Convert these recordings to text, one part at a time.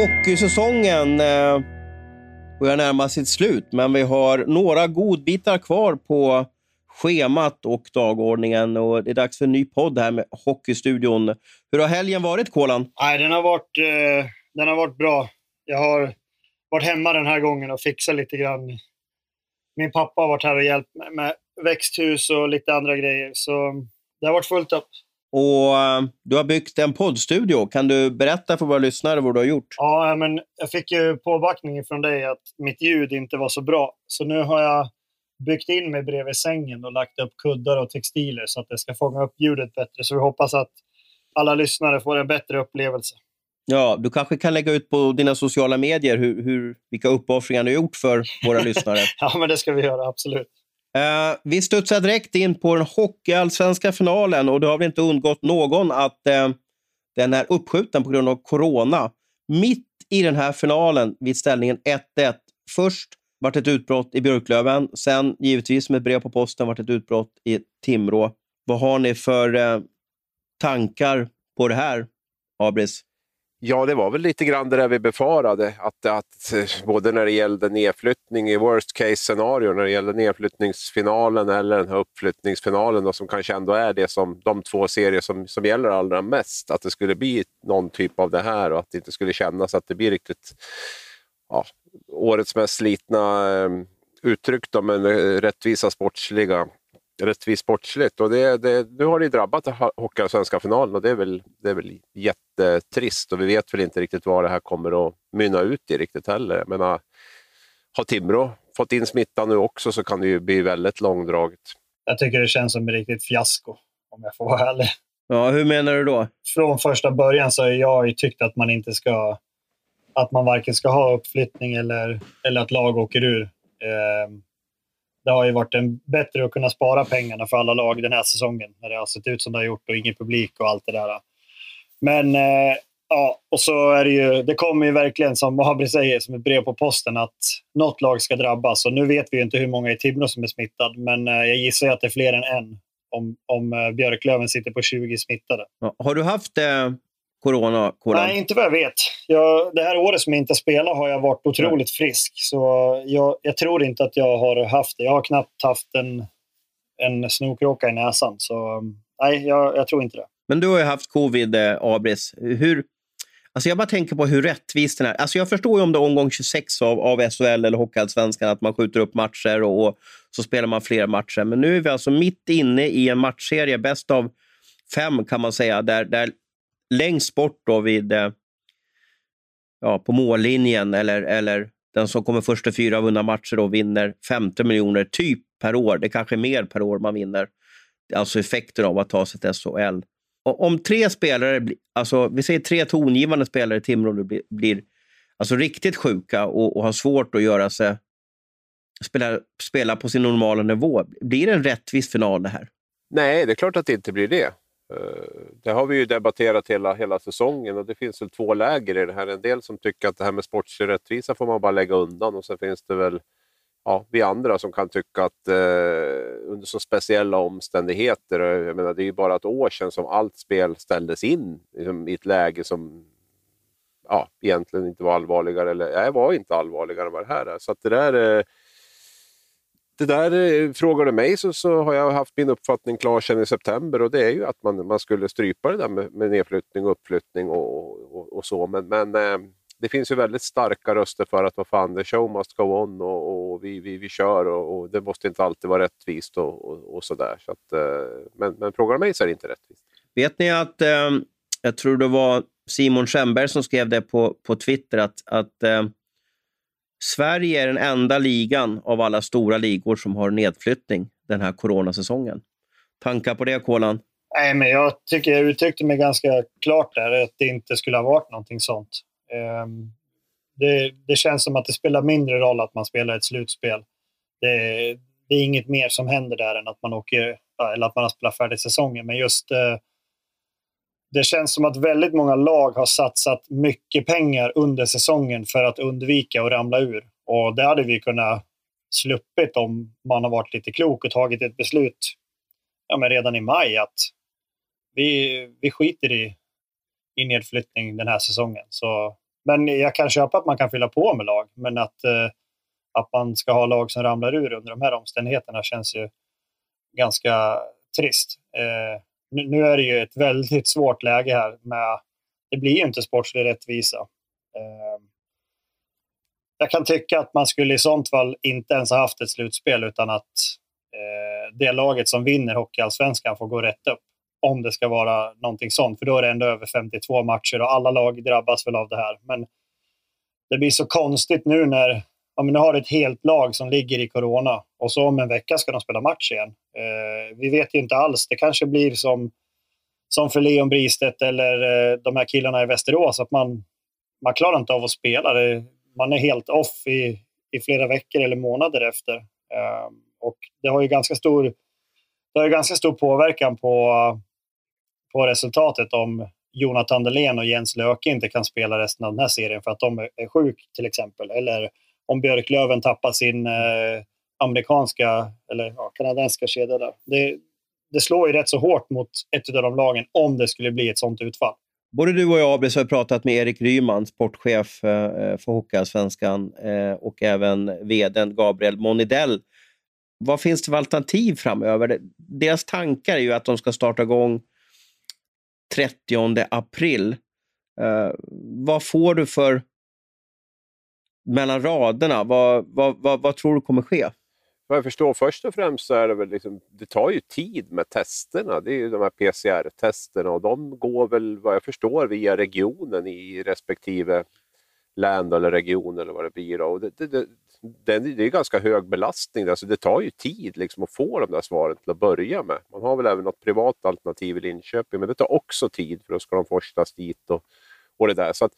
Hockeysäsongen eh, börjar närma sitt slut, men vi har några godbitar kvar på schemat och dagordningen. Och det är dags för en ny podd här med Hockeystudion. Hur har helgen varit, Kolan? Nej, den har varit, eh, den har varit bra. Jag har varit hemma den här gången och fixat lite grann. Min pappa har varit här och hjälpt mig med växthus och lite andra grejer. Så det har varit fullt upp. Och uh, Du har byggt en poddstudio. Kan du berätta för våra lyssnare vad du har gjort? Ja, men jag fick ju påbackning från dig att mitt ljud inte var så bra. Så nu har jag byggt in mig bredvid sängen och lagt upp kuddar och textiler så att det ska fånga upp ljudet bättre. Så vi hoppas att alla lyssnare får en bättre upplevelse. Ja, du kanske kan lägga ut på dina sociala medier hur, hur, vilka uppoffringar du har gjort för våra lyssnare. Ja, men det ska vi göra, absolut. Eh, vi studsar direkt in på den hockeyallsvenska finalen och det har väl inte undgått någon att eh, den är uppskjuten på grund av corona. Mitt i den här finalen vid ställningen 1-1. Först vart ett utbrott i Björklöven, sen givetvis med ett brev på posten vart ett utbrott i Timrå. Vad har ni för eh, tankar på det här, Abris? Ja, det var väl lite grann det där vi befarade. Att, att eh, både när det gällde nedflyttning i worst case scenario, när det gällde nedflyttningsfinalen eller den här uppflyttningsfinalen då, som kanske ändå är det som de två serier som, som gäller allra mest. Att det skulle bli någon typ av det här och att det inte skulle kännas att det blir riktigt ja, årets mest slitna eh, uttryck, då, men eh, rättvisa sportsliga rättvist sportsligt. Och det, det, nu har det drabbat Hockeyallsvenska finalen och det är, väl, det är väl jättetrist. Och vi vet väl inte riktigt vad det här kommer att mynna ut i riktigt heller. Jag menar, har Timrå fått in smittan nu också så kan det ju bli väldigt långdraget. Jag tycker det känns som ett riktigt fiasko, om jag får vara ärlig. Ja, hur menar du då? Från första början så har jag tyckt att man inte ska att man varken ska ha uppflyttning eller, eller att lag åker ur. Eh, det har ju varit en, bättre att kunna spara pengarna för alla lag den här säsongen när det har sett ut som det har gjort och ingen publik och allt det där. Men eh, ja, och så är det ju, det kommer ju verkligen som Abri säger som ett brev på posten att något lag ska drabbas. Och nu vet vi ju inte hur många i Timrå som är smittade, men eh, jag gissar att det är fler än en om, om eh, Björklöven sitter på 20 smittade. Ja, har du haft eh, corona? Kolan? Nej, inte vad jag vet. Jag, det här året som jag inte spelat har jag varit otroligt frisk. Så jag, jag, tror inte att jag har haft det. Jag har knappt haft en, en snorkråka i näsan. Så nej, jag, jag, tror inte det. Men du har ju haft covid, eh, Abris. Hur, alltså jag bara tänker på hur rättvist den är. Alltså jag förstår ju om det är omgång 26 av, av SHL eller Hockeyallsvenskan, att man skjuter upp matcher och, och, så spelar man fler matcher. Men nu är vi alltså mitt inne i en matchserie, bäst av fem kan man säga, där, där längst bort då vid, eh, ja, på mållinjen eller, eller den som kommer först till fyra vunna matcher då vinner 50 miljoner typ per år. Det kanske är mer per år man vinner. Alltså effekten av att ta sig till SHL. Och om tre spelare, alltså vi säger tre tongivande spelare i Timrå blir, blir alltså riktigt sjuka och, och har svårt att göra sig spela, spela på sin normala nivå. Blir det en rättvis final det här? Nej, det är klart att det inte blir det. Eh, det har vi ju debatterat hela, hela säsongen och det finns väl två läger i det här. En del som tycker att det här med sportslig rättvisa får man bara lägga undan och sen finns det väl ja, vi andra som kan tycka att eh, under så speciella omständigheter, eh, jag menar, det är ju bara ett år sedan som allt spel ställdes in liksom, i ett läge som ja, egentligen inte var allvarligare, eller nej, var inte allvarligare än vad det här är. Så att det där eh, det där eh, frågar du mig så, så har jag haft min uppfattning klar sedan i september och det är ju att man, man skulle strypa det där med, med nedflyttning och uppflyttning och, och, och så. Men, men eh, det finns ju väldigt starka röster för att vad fan, the show must go on och, och vi, vi, vi kör och, och, det måste inte alltid vara rättvist och, och, och sådär. Så att, eh, men, men frågar du mig så är det inte rättvist. Vet ni att, eh, jag tror det var Simon Schemberg som skrev det på, på Twitter, att, att eh, Sverige är den enda ligan av alla stora ligor som har nedflyttning den här coronasäsongen. Tankar på det, Kolan? Nej, men jag tycker jag uttryckte mig ganska klart där, att det inte skulle ha varit någonting sånt. Ehm, det, det, känns som att det spelar mindre roll att man spelar ett slutspel. Det, det, är inget mer som händer där än att man åker, eller att man har spelat färdigt säsongen. Men just eh, det känns som att väldigt många lag har satsat mycket pengar under säsongen för att undvika att ramla ur. Och det hade vi kunnat sluppit om man har varit lite klok och tagit ett beslut ja, men redan i maj att vi, vi skiter i, i nedflyttning den här säsongen. Så men jag kan köpa att man kan fylla på med lag, men att, eh, att man ska ha lag som ramlar ur under de här omständigheterna känns ju ganska trist. Eh, nu, nu, är det ju ett väldigt svårt läge här. Med, det blir ju inte sportslig rättvisa. Eh, jag kan tycka att man skulle i sånt fall inte ens ha haft ett slutspel utan att eh, det laget som vinner Hockeyallsvenskan får gå rätt upp. Om det ska vara någonting sånt, för då är det ändå över 52 matcher och alla lag drabbas väl av det här. Men det blir så konstigt nu när ja, men nu har ett helt lag som ligger i corona och så om en vecka ska de spela match igen. Eh, vi vet ju inte alls. Det kanske blir som, som för Leon Bristedt eller eh, de här killarna i Västerås, att man, man klarar inte av att spela. Det, man är helt off i, i flera veckor eller månader efter. Eh, och det har ju ganska stor, det har ju ganska stor påverkan på, på resultatet om Jonathan Dahlén och Jens Löke inte kan spela resten av den här serien för att de är, är sjuka till exempel. Eller om Björklöven tappar sin eh, amerikanska eller ja, kanadensiska kedja där. Det, det slår ju rätt så hårt mot ett av de lagen om det skulle bli ett sånt utfall. Både du och jag Abis, har pratat med Erik Ryman, sportchef eh, eh, för Hockeyallsvenskan eh, och även vd Gabriel Monidell. Vad finns det för alternativ framöver? Deras tankar är ju att de ska starta igång 30 april. Vad får du för mellan raderna? Vad, vad, vad, vad tror du kommer ske? Vad jag förstår först och främst så är det väl liksom, det tar ju tid med testerna. Det är ju de här PCR-testerna och de går väl vad jag förstår via regionen i respektive län eller region eller vad det blir. Och det, det, det, det, är ganska hög belastning. Alltså det tar ju tid liksom att få de där svaren till att börja med. Man har väl även något privat alternativ i Linköping men det tar också tid för då ska de forslas dit och, och det där. Så att,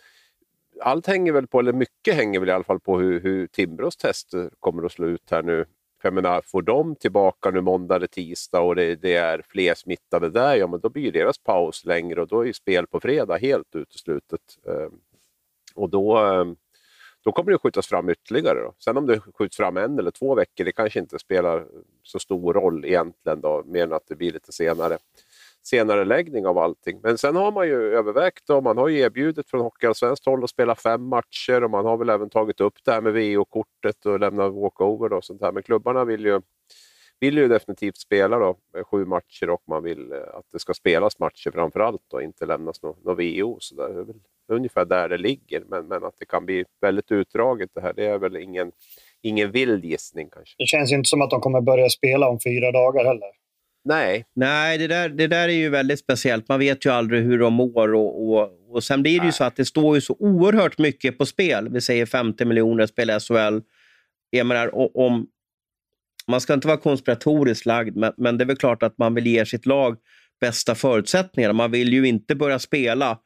allt hänger väl på, eller mycket hänger väl i alla fall på hur, hur Timbros tester kommer att slå ut här nu. För jag menar, får de tillbaka nu måndag eller tisdag och det, det, är fler smittade där, ja men då blir deras paus längre och då är spel på fredag helt uteslutet. Ehm, och då, ehm, då kommer det skjutas fram ytterligare. Då. Sen om det skjuts fram en eller två veckor, det kanske inte spelar så stor roll egentligen, då, mer än att det blir lite senare senare läggning av allting. Men sen har man ju övervägt och man har ju erbjudit från Hockeyallsvenskt håll att spela fem matcher och man har väl även tagit upp det här med VO-kortet och lämna walkover och sånt här. Men klubbarna vill ju, vill ju definitivt spela då, eh, sju matcher och man vill eh, att det ska spelas matcher framför allt och inte lämnas något nå VO. Så det är väl ungefär där det ligger. Men, men att det kan bli väldigt utdraget det här, det är väl ingen, ingen vild gissning kanske. Det känns ju inte som att de kommer börja spela om fyra dagar heller. Nej. Nej, det där, det där är ju väldigt speciellt. Man vet ju aldrig hur de mår. Och, och, och sen blir det Nej. ju så att det står ju så oerhört mycket på spel. Vi säger 50 miljoner spel SHL. Jag menar, om, man ska inte vara konspiratoriskt lagd, men, men det är väl klart att man vill ge sitt lag bästa förutsättningar. Man vill ju inte börja spela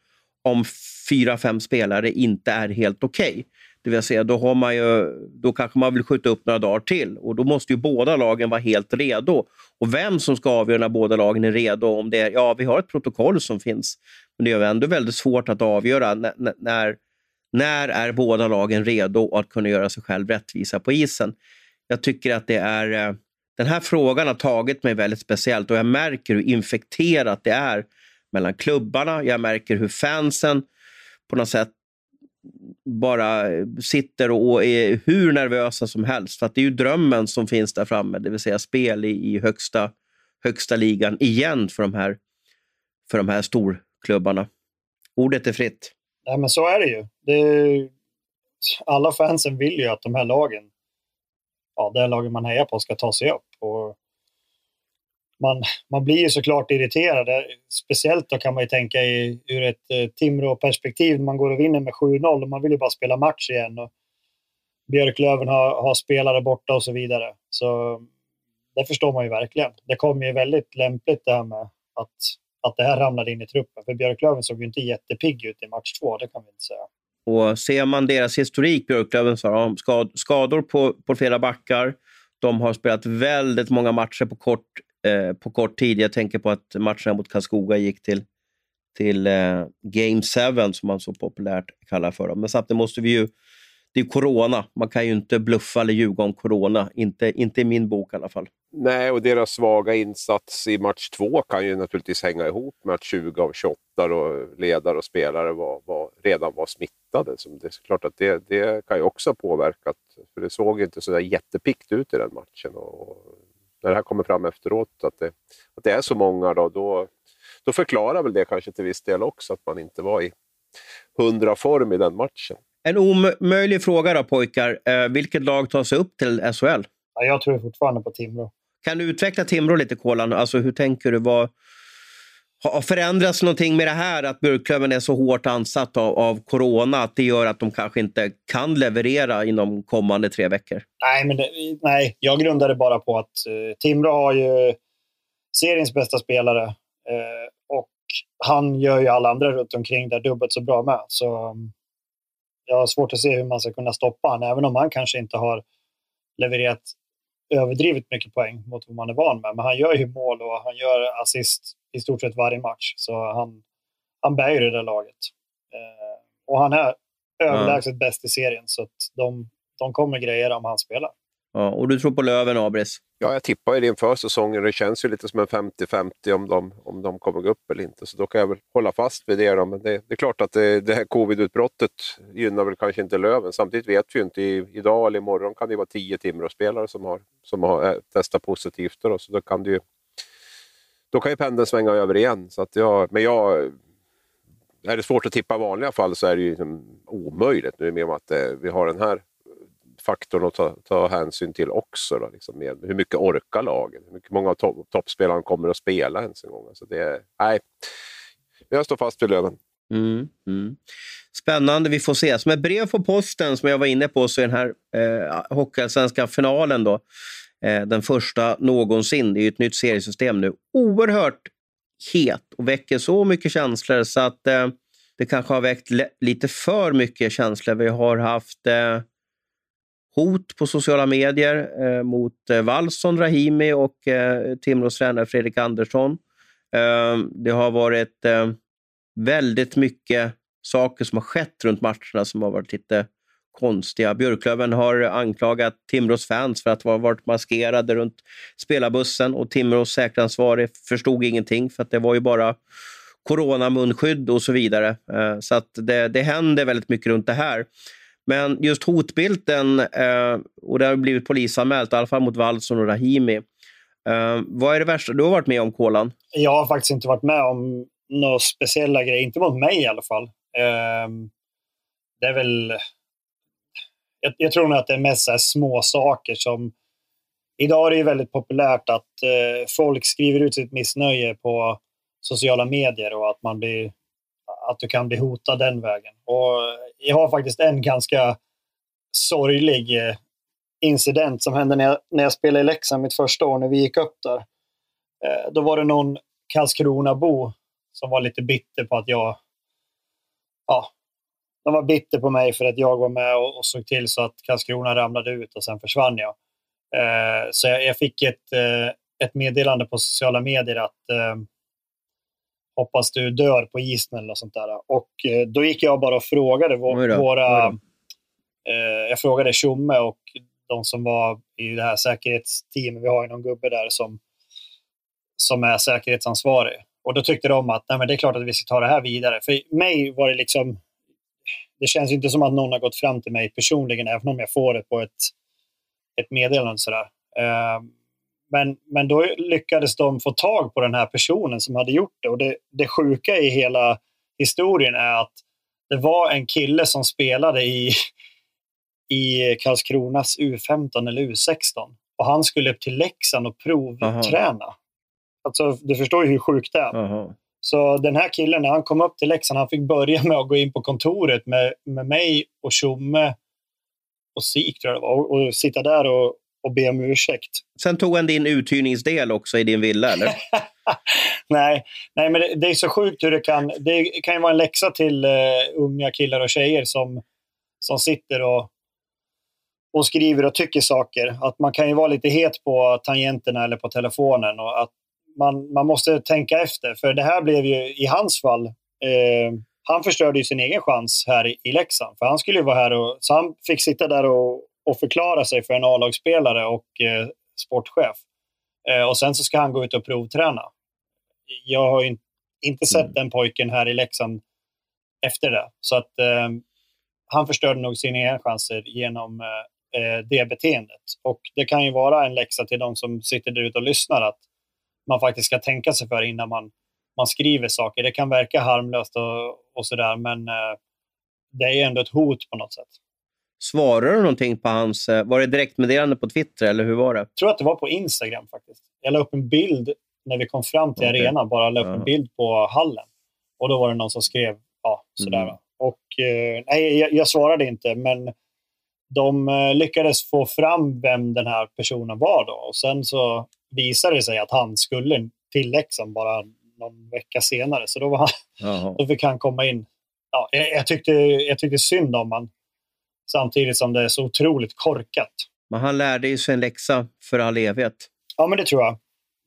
om fyra, fem spelare inte är helt okej. Okay. Det vill säga, då, har man ju, då kanske man vill skjuta upp några dagar till och då måste ju båda lagen vara helt redo. Och vem som ska avgöra när båda lagen är redo, om det är, ja, vi har ett protokoll som finns, men det är ändå väldigt svårt att avgöra när, när, när är båda lagen redo att kunna göra sig själv rättvisa på isen. Jag tycker att det är, eh, den här frågan har tagit mig väldigt speciellt och jag märker hur infekterat det är mellan klubbarna. Jag märker hur fansen på något sätt bara sitter och är hur nervösa som helst. För att det är ju drömmen som finns där framme, det vill säga spel i, i högsta, högsta ligan igen för de här, för de här storklubbarna. Ordet är fritt. Ja, men så är det ju. Det är, alla fansen vill ju att de här lagen, ja, det lagen man hejar på ska ta sig upp. Och man, man blir ju såklart irriterad. Speciellt då kan man ju tänka i, ur ett eh, Timrå-perspektiv. Man går och vinner med 7-0 och man vill ju bara spela match igen. Och Björklöven har, har spelare borta och så vidare. Så det förstår man ju verkligen. Det kom ju väldigt lämpligt det här med att, att det här ramlade in i truppen. För Björklöven såg ju inte jättepigg ut i match två, det kan vi inte säga. Och ser man deras historik, Björklöven, så har de skador på, på flera backar. De har spelat väldigt många matcher på kort Eh, på kort tid. Jag tänker på att matcherna mot Karlskoga gick till, till eh, Game 7, som man så populärt kallar för dem. Men samtidigt måste vi ju det är corona. Man kan ju inte bluffa eller ljuga om corona. Inte, inte i min bok i alla fall. Nej, och deras svaga insats i match två kan ju naturligtvis hänga ihop med att 20 av 28 och ledare och spelare var, var, redan var smittade. Så det är klart att det, det kan ju också ha påverkat. För det såg inte så där jättepikt ut i den matchen. Och när det här kommer fram efteråt, att det, att det är så många, då, då, då förklarar väl det kanske till viss del också att man inte var i hundra form i den matchen. En omöjlig fråga då pojkar. Eh, vilket lag tar sig upp till SHL? Ja, jag tror fortfarande på Timrå. Kan du utveckla Timrå lite, Kolan? Alltså, hur tänker du? Vad, har förändrats någonting med det här att Björklöven är så hårt ansatt av, av corona att det gör att de kanske inte kan leverera inom kommande tre veckor? Nej, men det, nej jag grundar det bara på att uh, Timrå har ju seriens bästa spelare uh, och han gör ju alla andra runt omkring där dubbelt så bra med. Så um, jag har svårt att se hur man ska kunna stoppa honom, även om han kanske inte har levererat överdrivet mycket poäng mot vad man är van med. Men han gör ju mål och han gör assist i stort sett varje match. Så han, han bär ju det där laget. Eh, och han är överlägset mm. bäst i serien, så att de, de kommer grejer om han spelar. Ja, och du tror på Löven, Abris? Ja, jag tippar ju det inför säsongen. Det känns ju lite som en 50-50 om de, om de kommer gå upp eller inte. Så då kan jag väl hålla fast vid det. Då. Men det, det är klart att det, det här covid-utbrottet gynnar väl kanske inte Löven. Samtidigt vet vi ju inte. I, idag eller imorgon kan det vara tio Timrå-spelare som har, som har äh, testat positivt. Då, så då kan det ju, då kan ju pendeln svänga över igen. Så att jag, men jag, är det svårt att tippa i vanliga fall så är det ju liksom omöjligt. Nu är det med om att eh, vi har den här faktorn att ta, ta hänsyn till också. Då, liksom med hur mycket orkar lagen? Hur mycket många av to toppspelarna kommer att spela ens en gång? Alltså det, nej, jag står fast vid Löven. Mm, mm. Spännande, vi får se. Som ett brev på posten, som jag var inne på, så är den här eh, Hockeyallsvenska finalen då, Eh, den första någonsin. Det är ju ett nytt seriesystem nu. Oerhört het och väcker så mycket känslor så att eh, det kanske har väckt lite för mycket känslor. Vi har haft eh, hot på sociala medier eh, mot eh, Wallson Rahimi och eh, Timrås tränare Fredrik Andersson. Eh, det har varit eh, väldigt mycket saker som har skett runt matcherna som har varit lite konstiga. Björklöven har anklagat Timrås fans för att ha varit maskerade runt spelarbussen och Timrås säkransvarig förstod ingenting för att det var ju bara coronamunskydd och så vidare. Eh, så att det, det händer väldigt mycket runt det här. Men just hotbilden, eh, och det har blivit polisanmält, i alla fall mot Wallson och Rahimi. Eh, vad är det värsta du har varit med om, Kolan? Jag har faktiskt inte varit med om några speciella grejer, inte mot mig i alla fall. Det är väl... Jag, jag tror nog att det är mest så små saker som... Idag är det ju väldigt populärt att eh, folk skriver ut sitt missnöje på sociala medier och att man blir att du kan bli hotad den vägen. Och jag har faktiskt en ganska sorglig eh, incident som hände när jag, när jag spelade i Leksand mitt första år när vi gick upp där. Eh, då var det någon Karlskrona-bo som var lite bitter på att jag... Ja, de var bitter på mig för att jag var med och, och såg till så att Karlskrona ramlade ut och sen försvann jag. Eh, så jag, jag fick ett, eh, ett meddelande på sociala medier att eh, hoppas du dör på isen eller något sånt där. Och eh, då gick jag bara och frågade vår, våra... Eh, jag frågade Tjomme och de som var i det här säkerhetsteamet. Vi har ju någon gubbe där som, som är säkerhetsansvarig. Och då tyckte de att Nej, men det är klart att vi ska ta det här vidare. För mig var det liksom... Det känns inte som att någon har gått fram till mig personligen, även om jag får det på ett, ett meddelande. Sådär. Eh, men, men då lyckades de få tag på den här personen som hade gjort det. Och det, det sjuka i hela historien är att det var en kille som spelade i, i Karlskronas U15 eller U16. Och han skulle upp till Leksand och provträna. Alltså, du förstår ju hur sjukt det är. Aha. Så den här killen, när han kom upp till Leksand, han fick börja med att gå in på kontoret med, med mig och Tjomme och Sik, tror jag det var, och, och sitta där och, och be om ursäkt. Sen tog han din uthyrningsdel också i din villa, eller? nej, nej, men det, det, är så sjukt hur det kan... Det kan ju vara en läxa till uh, unga killar och tjejer som, som sitter och, och skriver och tycker saker. Att man kan ju vara lite het på tangenterna eller på telefonen. och att man, man måste tänka efter. För det här blev ju i hans fall... Eh, han förstörde ju sin egen chans här i, i Leksand. För han skulle ju vara här och, så han fick sitta där och, och förklara sig för en A-lagsspelare och eh, sportchef. Eh, och sen så ska han gå ut och provträna. Jag har in, inte sett mm. den pojken här i Leksand efter det. Så att eh, han förstörde nog sina egna chanser genom eh, eh, det beteendet. Och det kan ju vara en läxa till de som sitter där ute och lyssnar att man faktiskt ska tänka sig för innan man, man skriver saker. Det kan verka harmlöst och, och sådär, men eh, det är ändå ett hot på något sätt. Svarade du någonting på hans... Eh, var det direktmeddelande på Twitter eller hur var det? Jag tror att det var på Instagram faktiskt. Jag la upp en bild när vi kom fram till okay. arenan, bara la upp en bild på hallen. Och då var det någon som skrev ja, sådär. Mm. Och, eh, nej, jag, jag, svarade inte, men de eh, lyckades få fram vem den här personen var. Då. Och sen så visade det sig att han skulle till Leksand bara någon vecka senare. Så då, var han, då fick han komma in. Ja, jag, jag, tyckte, jag tyckte synd om honom. Samtidigt som det är så otroligt korkat. Men han lärde ju sig en läxa för all evighet. Ja, men det tror jag.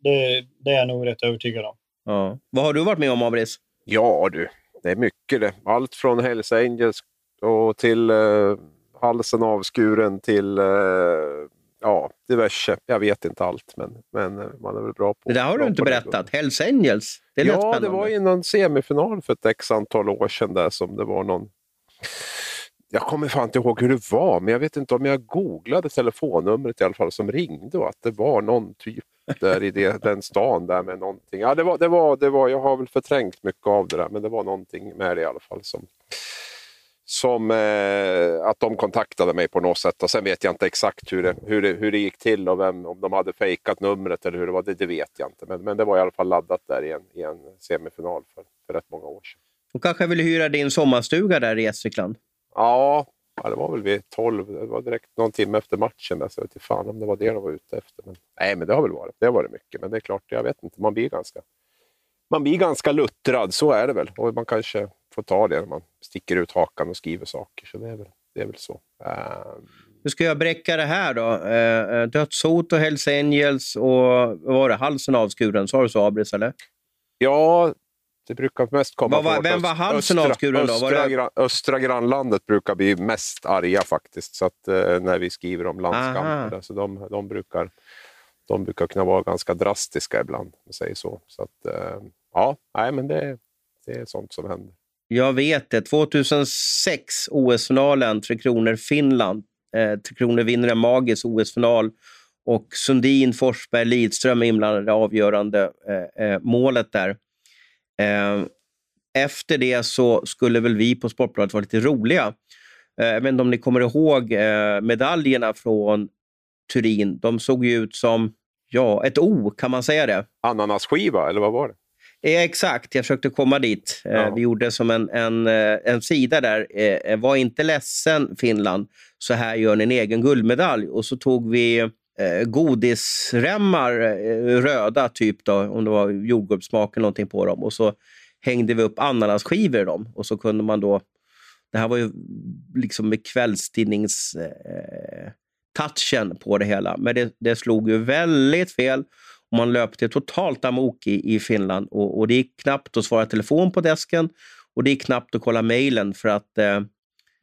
Det, det är jag nog rätt övertygad om. Ja. Vad har du varit med om, Abris? Ja du, det är mycket det. Allt från Hells Angels och till eh, halsen avskuren till eh, ja, diverse. Jag vet inte allt, men, men eh, man är väl bra på det. där har du inte berättat. Hells Angels? Det ja, det var i någon semifinal för ett x antal år sedan där som det var någon jag kommer fan inte ihåg hur det var, men jag vet inte om jag googlade telefonnumret i alla fall som ringde och att det var någon typ där i det, den stan där med någonting. Ja, det var, det var, det var, jag har väl förträngt mycket av det där, men det var någonting med det i alla fall som, som eh, att de kontaktade mig på något sätt. Och sen vet jag inte exakt hur det, hur det, hur det gick till och vem, om de hade fejkat numret eller hur det var. Det, det vet jag inte. Men, men det var i alla fall laddat där i en, i en semifinal för, för rätt många år sedan. De kanske vill hyra din sommarstuga där i Gästrikland? Ja, Ja, det var väl vid 12, det var direkt någon timme efter matchen. Där, så jag vet inte fan om det var det de var ute efter. Men, nej, men det har väl varit. Det har varit mycket, men det är klart, jag vet inte. Man blir ganska, man blir ganska luttrad, så är det väl. Och man kanske får ta det när man sticker ut hakan och skriver saker. Så det är väl, det är väl så. Uh... Hur ska jag bräcka det här då? Uh, dödshot och Hells Angels och vad var det, halsen avskuren? Sa du så, Abris? Eller? Ja, det brukar mest komma var, Vem var halsen avskuren då? Östra, det... östra grannlandet brukar bli mest arga faktiskt, så att, eh, när vi skriver om landskamper. Så de, de, brukar, de brukar kunna vara ganska drastiska ibland, om man säger så. så att, eh, ja, nej, men det, det är sånt som händer. Jag vet det. 2006, OS-finalen, Tre Kronor-Finland. Eh, Tre Kronor vinner en magisk OS-final och Sundin, Forsberg, Lidström är inblandade i det avgörande eh, eh, målet där. Eh, efter det så skulle väl vi på Sportbladet vara lite roliga. Eh, jag vet inte om ni kommer ihåg eh, medaljerna från Turin. De såg ju ut som ja, ett O, kan man säga det? Ananasskiva, eller vad var det? Exakt, jag försökte komma dit. Eh, ja. Vi gjorde som en, en, eh, en sida där. Eh, var inte ledsen Finland, så här gör ni en egen guldmedalj. Och så tog vi godisremmar, röda typ, då, om det var jordgubbssmak eller någonting på dem. Och så hängde vi upp ananasskivor i dem. Och så kunde man då... Det här var ju liksom med kvällstidnings-touchen eh, på det hela. Men det, det slog ju väldigt fel. Man löpte totalt amok i, i Finland. Och, och det gick knappt att svara telefon på desken. Och det gick knappt att kolla mejlen för att eh,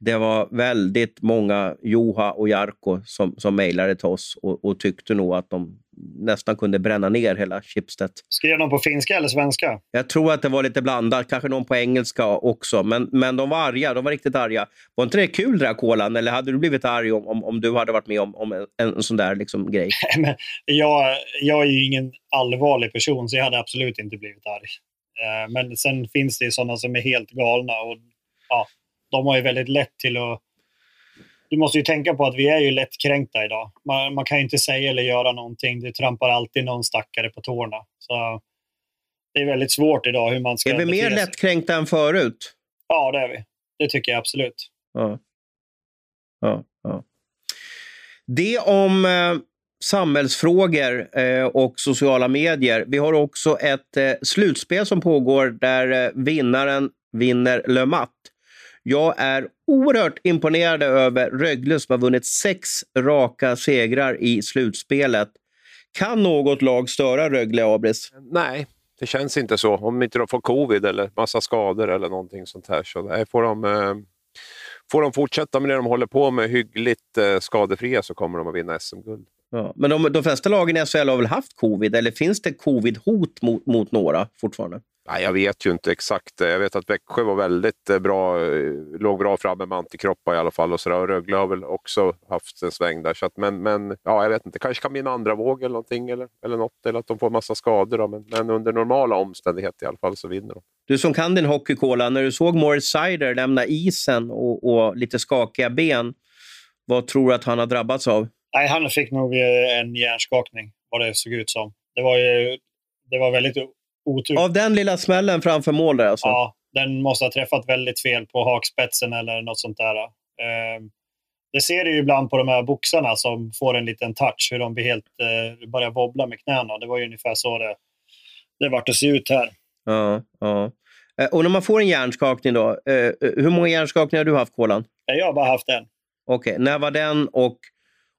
det var väldigt många Joha och Jarko som, som mejlade till oss och, och, tyckte nog att de nästan kunde bränna ner hela Schibsted. Skrev de på finska eller svenska? Jag tror att det var lite blandat, kanske någon på engelska också. Men, men de var arga, de var riktigt arga. Var inte det kul det där kolan? Eller hade du blivit arg om, om, om du hade varit med om, om en, en sån där liksom, grej? men jag, jag är ju ingen allvarlig person så jag hade absolut inte blivit arg. Eh, men sen finns det ju sådana som är helt galna. Och, ja, de har ju väldigt lätt till att... Du måste ju tänka på att vi är ju lättkränkta idag. Man, man kan inte säga eller göra någonting. Du trampar alltid någon stackare på tårna. Så det är väldigt svårt idag hur man ska... Är vi mer lättkränkta än förut? Ja, det är vi. Det tycker jag absolut. Ja. Ja, ja. Det om eh, samhällsfrågor eh, och sociala medier. Vi har också ett eh, slutspel som pågår där eh, vinnaren vinner Le Mat. Jag är oerhört imponerad över Rögle som har vunnit sex raka segrar i slutspelet. Kan något lag störa Rögle, Abris? Nej, det känns inte så. Om inte de får covid eller massa skador eller någonting sånt här. Så nej, får, de, eh, får de fortsätta med det de håller på med hyggligt eh, skadefria så kommer de att vinna SM-guld. Ja, men de, de flesta lagen i SHL har väl haft covid, eller finns det covid-hot mot, mot några fortfarande? Nej, jag vet ju inte exakt. Jag vet att Växjö var väldigt eh, bra, eh, låg bra framme med antikroppar i alla fall. Och, så där. och Rögle har väl också haft en sväng där. Så att, men, men ja, jag vet inte, kanske kan bli en andra våg eller någonting. Eller, eller något, eller att de får massa skador. Då. Men, men under normala omständigheter i alla fall så vinner de. Du som kan din hockeykola, när du såg Morris Sider lämna isen och, och lite skakiga ben, vad tror du att han har drabbats av? Nej, han fick nog eh, en hjärnskakning, vad det såg ut som. Det var ju det var väldigt otur. Av den lilla smällen framför mål där alltså? Ja, den måste ha träffat väldigt fel på hakspetsen eller något sånt där. Ehm, det ser du ju ibland på de här boxarna som får en liten touch, hur de blir helt, eh, börjar wobbla med knäna. Det var ju ungefär så det, det vart att se ut här. Ja, ja. Eh, och när man får en hjärnskakning då, eh, hur många hjärnskakningar har du haft, Kolan? Jag har bara haft en. Okej, okay. när var den och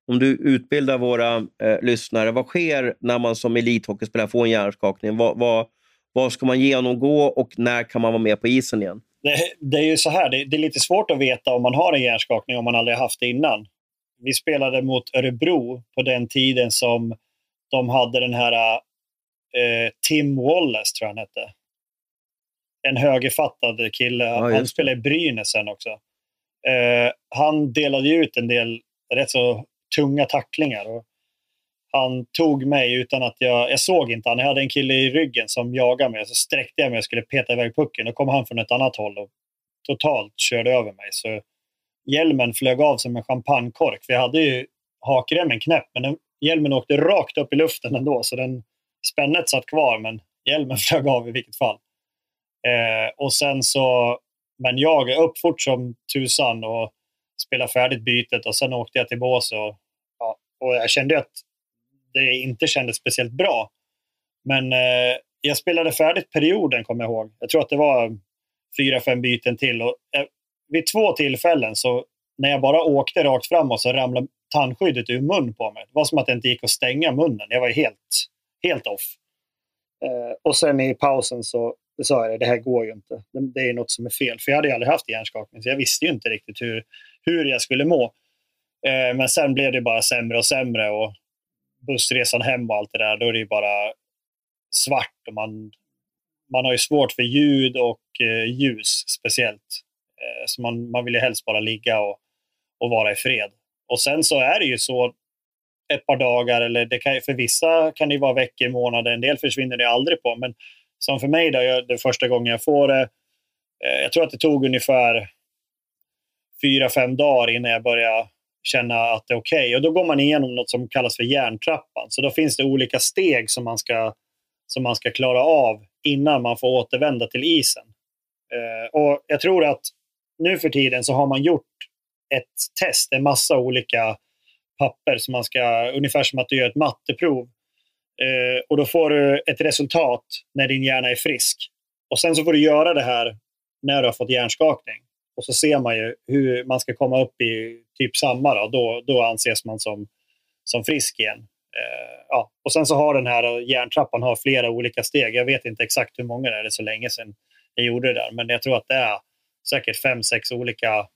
om du utbildar våra eh, lyssnare, vad sker när man som elithockeyspelare får en hjärnskakning? Vad, vad, vad ska man genomgå och när kan man vara med på isen igen? Det, det är ju så här, det, det, är lite svårt att veta om man har en hjärnskakning om man aldrig haft det innan. Vi spelade mot Örebro på den tiden som de hade den här eh, Tim Wallace, tror jag han hette. En högerfattad kille. Ja, han spelade i Brynäs sen också. Eh, han delade ut en del rätt så tunga tacklingar. Och han tog mig utan att jag... Jag såg inte han. Jag hade en kille i ryggen som jagade mig. Så sträckte jag mig och skulle peta iväg pucken. Då kom han från ett annat håll och totalt körde över mig. Så hjälmen flög av som en champagnekork. För jag hade ju hakremmen knäpp, men den, hjälmen åkte rakt upp i luften ändå. Så den, spännet satt kvar, men hjälmen flög av i vilket fall. Eh, och sen så... Men jag upp fort som tusan och spelade färdigt bytet och sen åkte jag till bås. Och, ja, och jag kände att det inte kändes speciellt bra. Men eh, jag spelade färdigt perioden, kommer jag ihåg. Jag tror att det var fyra, fem byten till. Och, eh, vid två tillfällen, så när jag bara åkte rakt framåt, så ramlade tandskyddet ur mun på mig. Det var som att det inte gick att stänga munnen. Jag var helt, helt off. Eh, och sen i pausen så sa jag det, det här går ju inte. Det, det är något som är fel. För jag hade aldrig haft hjärnskakning, så jag visste ju inte riktigt hur, hur jag skulle må. Eh, men sen blev det bara sämre och sämre. Och bussresan hem och allt det där, då är det ju bara svart. Och man, man har ju svårt för ljud och eh, ljus speciellt. Eh, så man, man vill ju helst bara ligga och, och vara i fred. Och sen så är det ju så ett par dagar, eller det kan, för vissa kan det vara veckor, månader, en del försvinner det aldrig på. Men som för mig, då, jag, det första gången jag får det, eh, jag tror att det tog ungefär fyra, fem dagar innan jag började känna att det är okej. Okay. Och då går man igenom något som kallas för järntrappan. Så då finns det olika steg som man ska, som man ska klara av innan man får återvända till isen. Eh, och Jag tror att nu för tiden så har man gjort ett test, en massa olika papper som man ska, ungefär som att du gör ett matteprov. Eh, och då får du ett resultat när din hjärna är frisk. Och sen så får du göra det här när du har fått hjärnskakning. Och så ser man ju hur man ska komma upp i typ samma. Då, då, då anses man som, som frisk igen. Eh, ja. Och sen så har den här järntrappan har flera olika steg. Jag vet inte exakt hur många det är, det är så länge sedan jag gjorde det där. Men jag tror att det är säkert fem, sex olika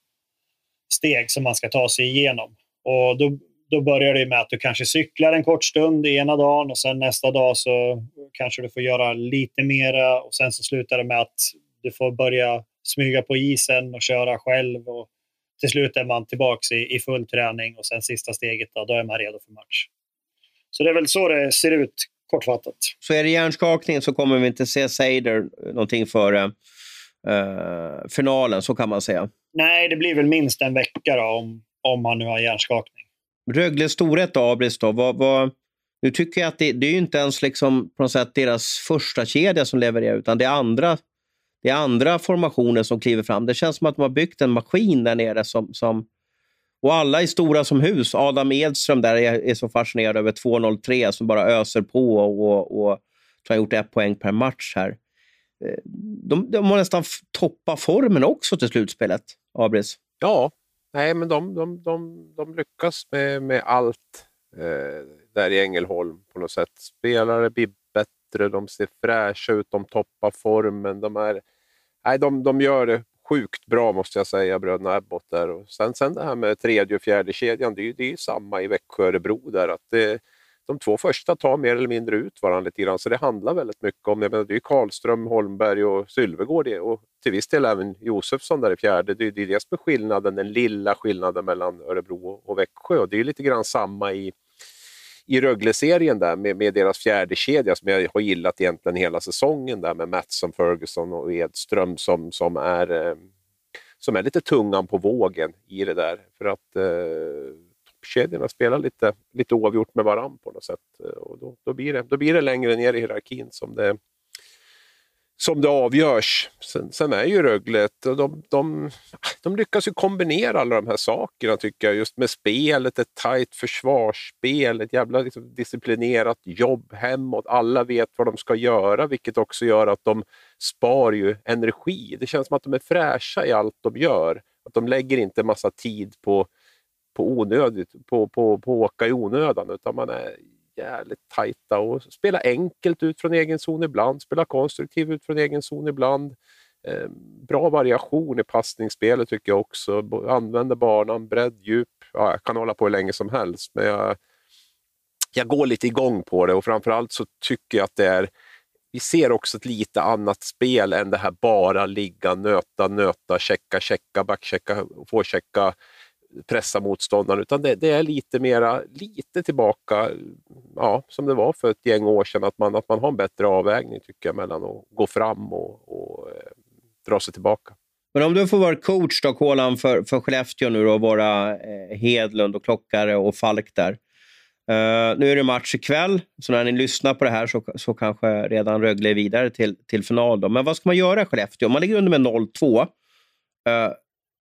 steg som man ska ta sig igenom. Och då, då börjar det med att du kanske cyklar en kort stund ena dagen och sen nästa dag så kanske du får göra lite mera och sen så slutar det med att du får börja smyga på isen och köra själv. Och till slut är man tillbaka i, i full träning och sen sista steget, då, då är man redo för match. Så det är väl så det ser ut kortfattat. Så är det hjärnskakning så kommer vi inte se Seider någonting före uh, finalen, så kan man säga? Nej, det blir väl minst en vecka då, om, om han nu har hjärnskakning. Rögle storhet då, Abris, då, vad, vad, nu tycker jag att det, det är inte ens liksom på något sätt deras första kedja som levererar, utan det är andra det är andra formationer som kliver fram. Det känns som att de har byggt en maskin där nere. Som, som, och alla är stora som hus. Adam Edström där är, är så fascinerad över 2.03 som bara öser på och, och, och har gjort ett poäng per match här. Eh, de, de har nästan toppat formen också till slutspelet, Abris. Ja, nej, men de, de, de, de lyckas med, med allt eh, där i Ängelholm på något sätt. Spelare blir bättre, de ser fräscha ut, de toppar formen. De, är, nej, de, de gör det sjukt bra måste jag säga, bröderna Abbott. Där. Och sen, sen det här med tredje och fjärde kedjan, det är, det är samma i Växjö och Örebro. Där, att det, de två första tar mer eller mindre ut varandra lite grann, så det handlar väldigt mycket om, jag menar, det är Karlström, Holmberg och Sylvegård och till viss del även Josefsson där i fjärde. Det är, det är det som är skillnaden, den lilla skillnaden mellan Örebro och Växjö. Och det är lite grann samma i, i Rögle-serien där med, med deras fjärde kedja som jag har gillat egentligen hela säsongen där med Mattsson, Ferguson och Edström som, som är eh, som är lite tungan på vågen i det där. För att eh, toppkedjorna spelar lite, lite oavgjort med varandra på något sätt. Eh, och då, då, blir det, då blir det längre ner i hierarkin som det, som det avgörs. Sen, sen är ju Rögle, de, de, de lyckas ju kombinera alla de här sakerna tycker jag. Just med spelet, ett tajt försvarsspel, ett jävla liksom, disciplinerat jobb hemåt. Alla vet vad de ska göra, vilket också gör att de spar ju energi. Det känns som att de är fräscha i allt de gör. Att de lägger inte massa tid på på onödigt, på, på, på åka i onödan, utan man är jävligt tajta och spela enkelt ut från egen zon ibland, spela konstruktivt ut från egen zon ibland. Eh, bra variation i passningsspelet tycker jag också. Använder banan, bredd, djup. Ja, jag kan hålla på hur länge som helst, men jag, jag går lite igång på det och framförallt så tycker jag att det är vi ser också ett lite annat spel än det här bara ligga, nöta, nöta, checka, checka, backchecka, forechecka pressa motståndaren, utan det, det, är lite mera, lite tillbaka, ja, som det var för ett gäng år sedan, att man, att man har en bättre avvägning tycker jag mellan att gå fram och, och eh, dra sig tillbaka. Men om du får vara coach då, Kolan, för, för Skellefteå nu då, våra eh, Hedlund och Klockare och Falk där. Uh, nu är det match ikväll, så när ni lyssnar på det här så, så kanske redan Rögle är vidare till, till final. Då. Men vad ska man göra i Skellefteå? Man ligger under med 0-2. Uh,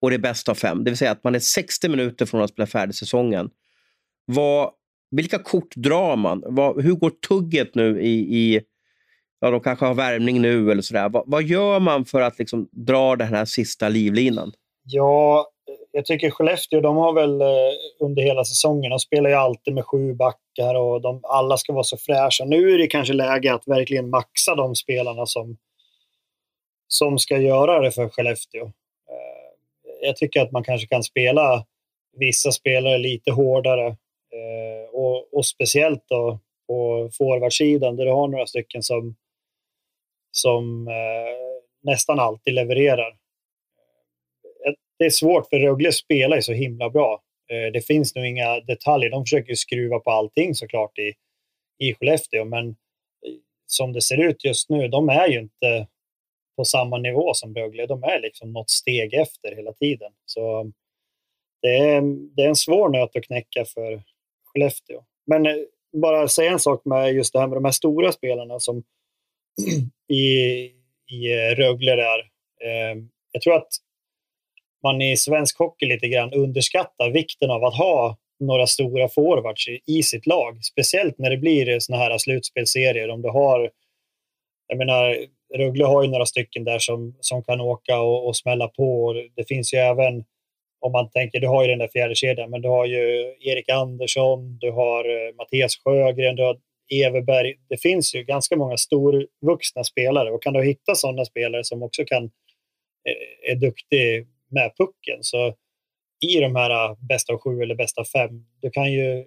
och det är bäst av fem. Det vill säga att man är 60 minuter från att spela färdig säsongen. Vad, vilka kort drar man? Vad, hur går tugget nu i, i ja, de kanske har värmning nu eller sådär. Vad, vad gör man för att liksom dra den här sista livlinan? Ja, jag tycker Skellefteå, de har väl eh, under hela säsongen, de spelar ju alltid med sju backar och de, alla ska vara så fräscha. Nu är det kanske läge att verkligen maxa de spelarna som, som ska göra det för Skellefteå jag tycker att man kanske kan spela vissa spelare lite hårdare. Eh, och, och, speciellt då på forwardsidan där du har några stycken som, som eh, nästan alltid levererar. Eh, det är svårt för Rögle spelar ju så himla bra. Eh, det finns nog inga detaljer. De försöker skruva på allting såklart i, i Skellefteå, men eh, som det ser ut just nu, de är ju inte på samma nivå som Rögle. De är liksom något steg efter hela tiden. Så det är, det är en svår nöt att knäcka för Skellefteå. Men eh, bara säga en sak med just det här med de här stora spelarna som i, i eh, Rögle där. Eh, jag tror att man i svensk hockey lite grann underskattar vikten av att ha några stora forwards i, i sitt lag. Speciellt när det blir såna här slutspelserier. Om du har, jag menar, Rögle har ju några stycken där som, som kan åka och, och smälla på. Det finns ju även, om man tänker, du har ju den där fjärde kedjan, men du har ju Erik Andersson, du har uh, Mattias Sjögren, du har Everberg. Det finns ju ganska många storvuxna spelare och kan du hitta sådana spelare som också kan eh, är duktig med pucken så i de här uh, bästa av sju eller bästa av fem, du kan ju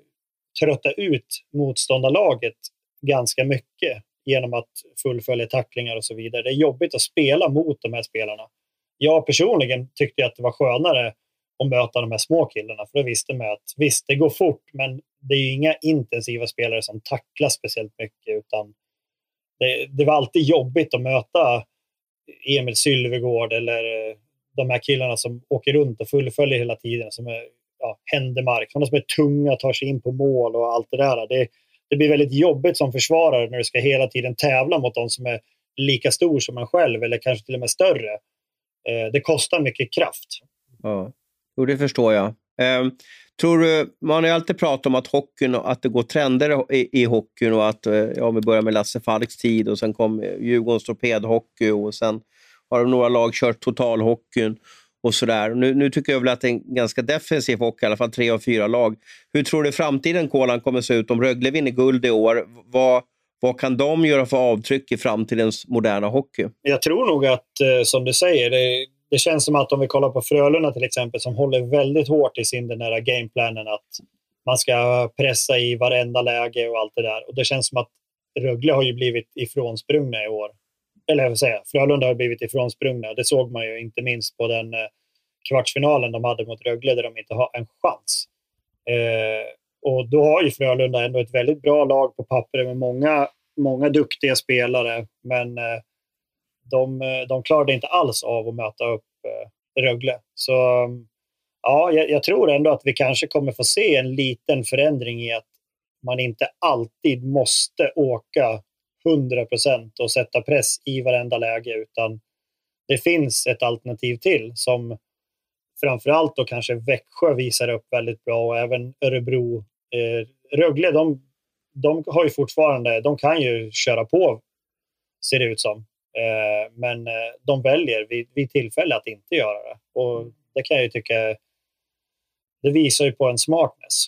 trötta ut motståndarlaget ganska mycket genom att fullfölja tacklingar och så vidare. Det är jobbigt att spela mot de här spelarna. Jag personligen tyckte att det var skönare att möta de här små killarna, för då visste man att visst, det går fort, men det är inga intensiva spelare som tacklar speciellt mycket, utan det, det var alltid jobbigt att möta Emil Sylvegård eller eh, de här killarna som åker runt och fullföljer hela tiden, som är ja, händemark, sådana som är tunga, tar sig in på mål och allt det där. Det, det blir väldigt jobbigt som försvarare när du ska hela tiden tävla mot de som är lika stor som man själv eller kanske till och med större. Eh, det kostar mycket kraft. Ja, jo, det förstår jag. Eh, tror du, man har ju alltid pratat om att, hockeyn, att det går trender i, i hockeyn och att, eh, ja, om vi börjar med Lasse Falks tid och sen kom Djurgårdens torpedhockey och sen har några lag kört totalhockeyn och sådär. Nu, nu tycker jag väl att det är en ganska defensiv hockey, i alla fall tre av fyra lag. Hur tror du framtiden, Kolan, kommer att se ut om Rögle vinner guld i år? Vad, vad kan de göra för avtryck i framtidens moderna hockey? Jag tror nog att, eh, som du säger, det, det känns som att om vi kollar på Frölunda till exempel, som håller väldigt hårt i sin den här gameplanen att man ska pressa i varenda läge och allt det där. Och det känns som att Rögle har ju blivit ifrånsprungna i år. Eller jag säga, Frölunda har blivit ifrånsprungna. Det såg man ju inte minst på den eh, kvartsfinalen de hade mot Rögle där de inte har en chans. Eh, och då har ju Frölunda ändå ett väldigt bra lag på pappret med många, många duktiga spelare. Men eh, de, eh, de klarade inte alls av att möta upp eh, Rögle. Så mm, ja, jag, jag, tror ändå att vi kanske kommer få se en liten förändring i att man inte alltid måste åka 100 procent och sätta press i varenda läge, utan det finns ett alternativ till som framförallt då kanske Växjö visar upp väldigt bra och även Örebro. Eh, Rögle, de, de har ju fortfarande, de kan ju köra på, ser det ut som. Eh, men eh, de väljer vid, vid tillfälle att inte göra det. Och det kan jag ju tycka, det visar ju på en smartness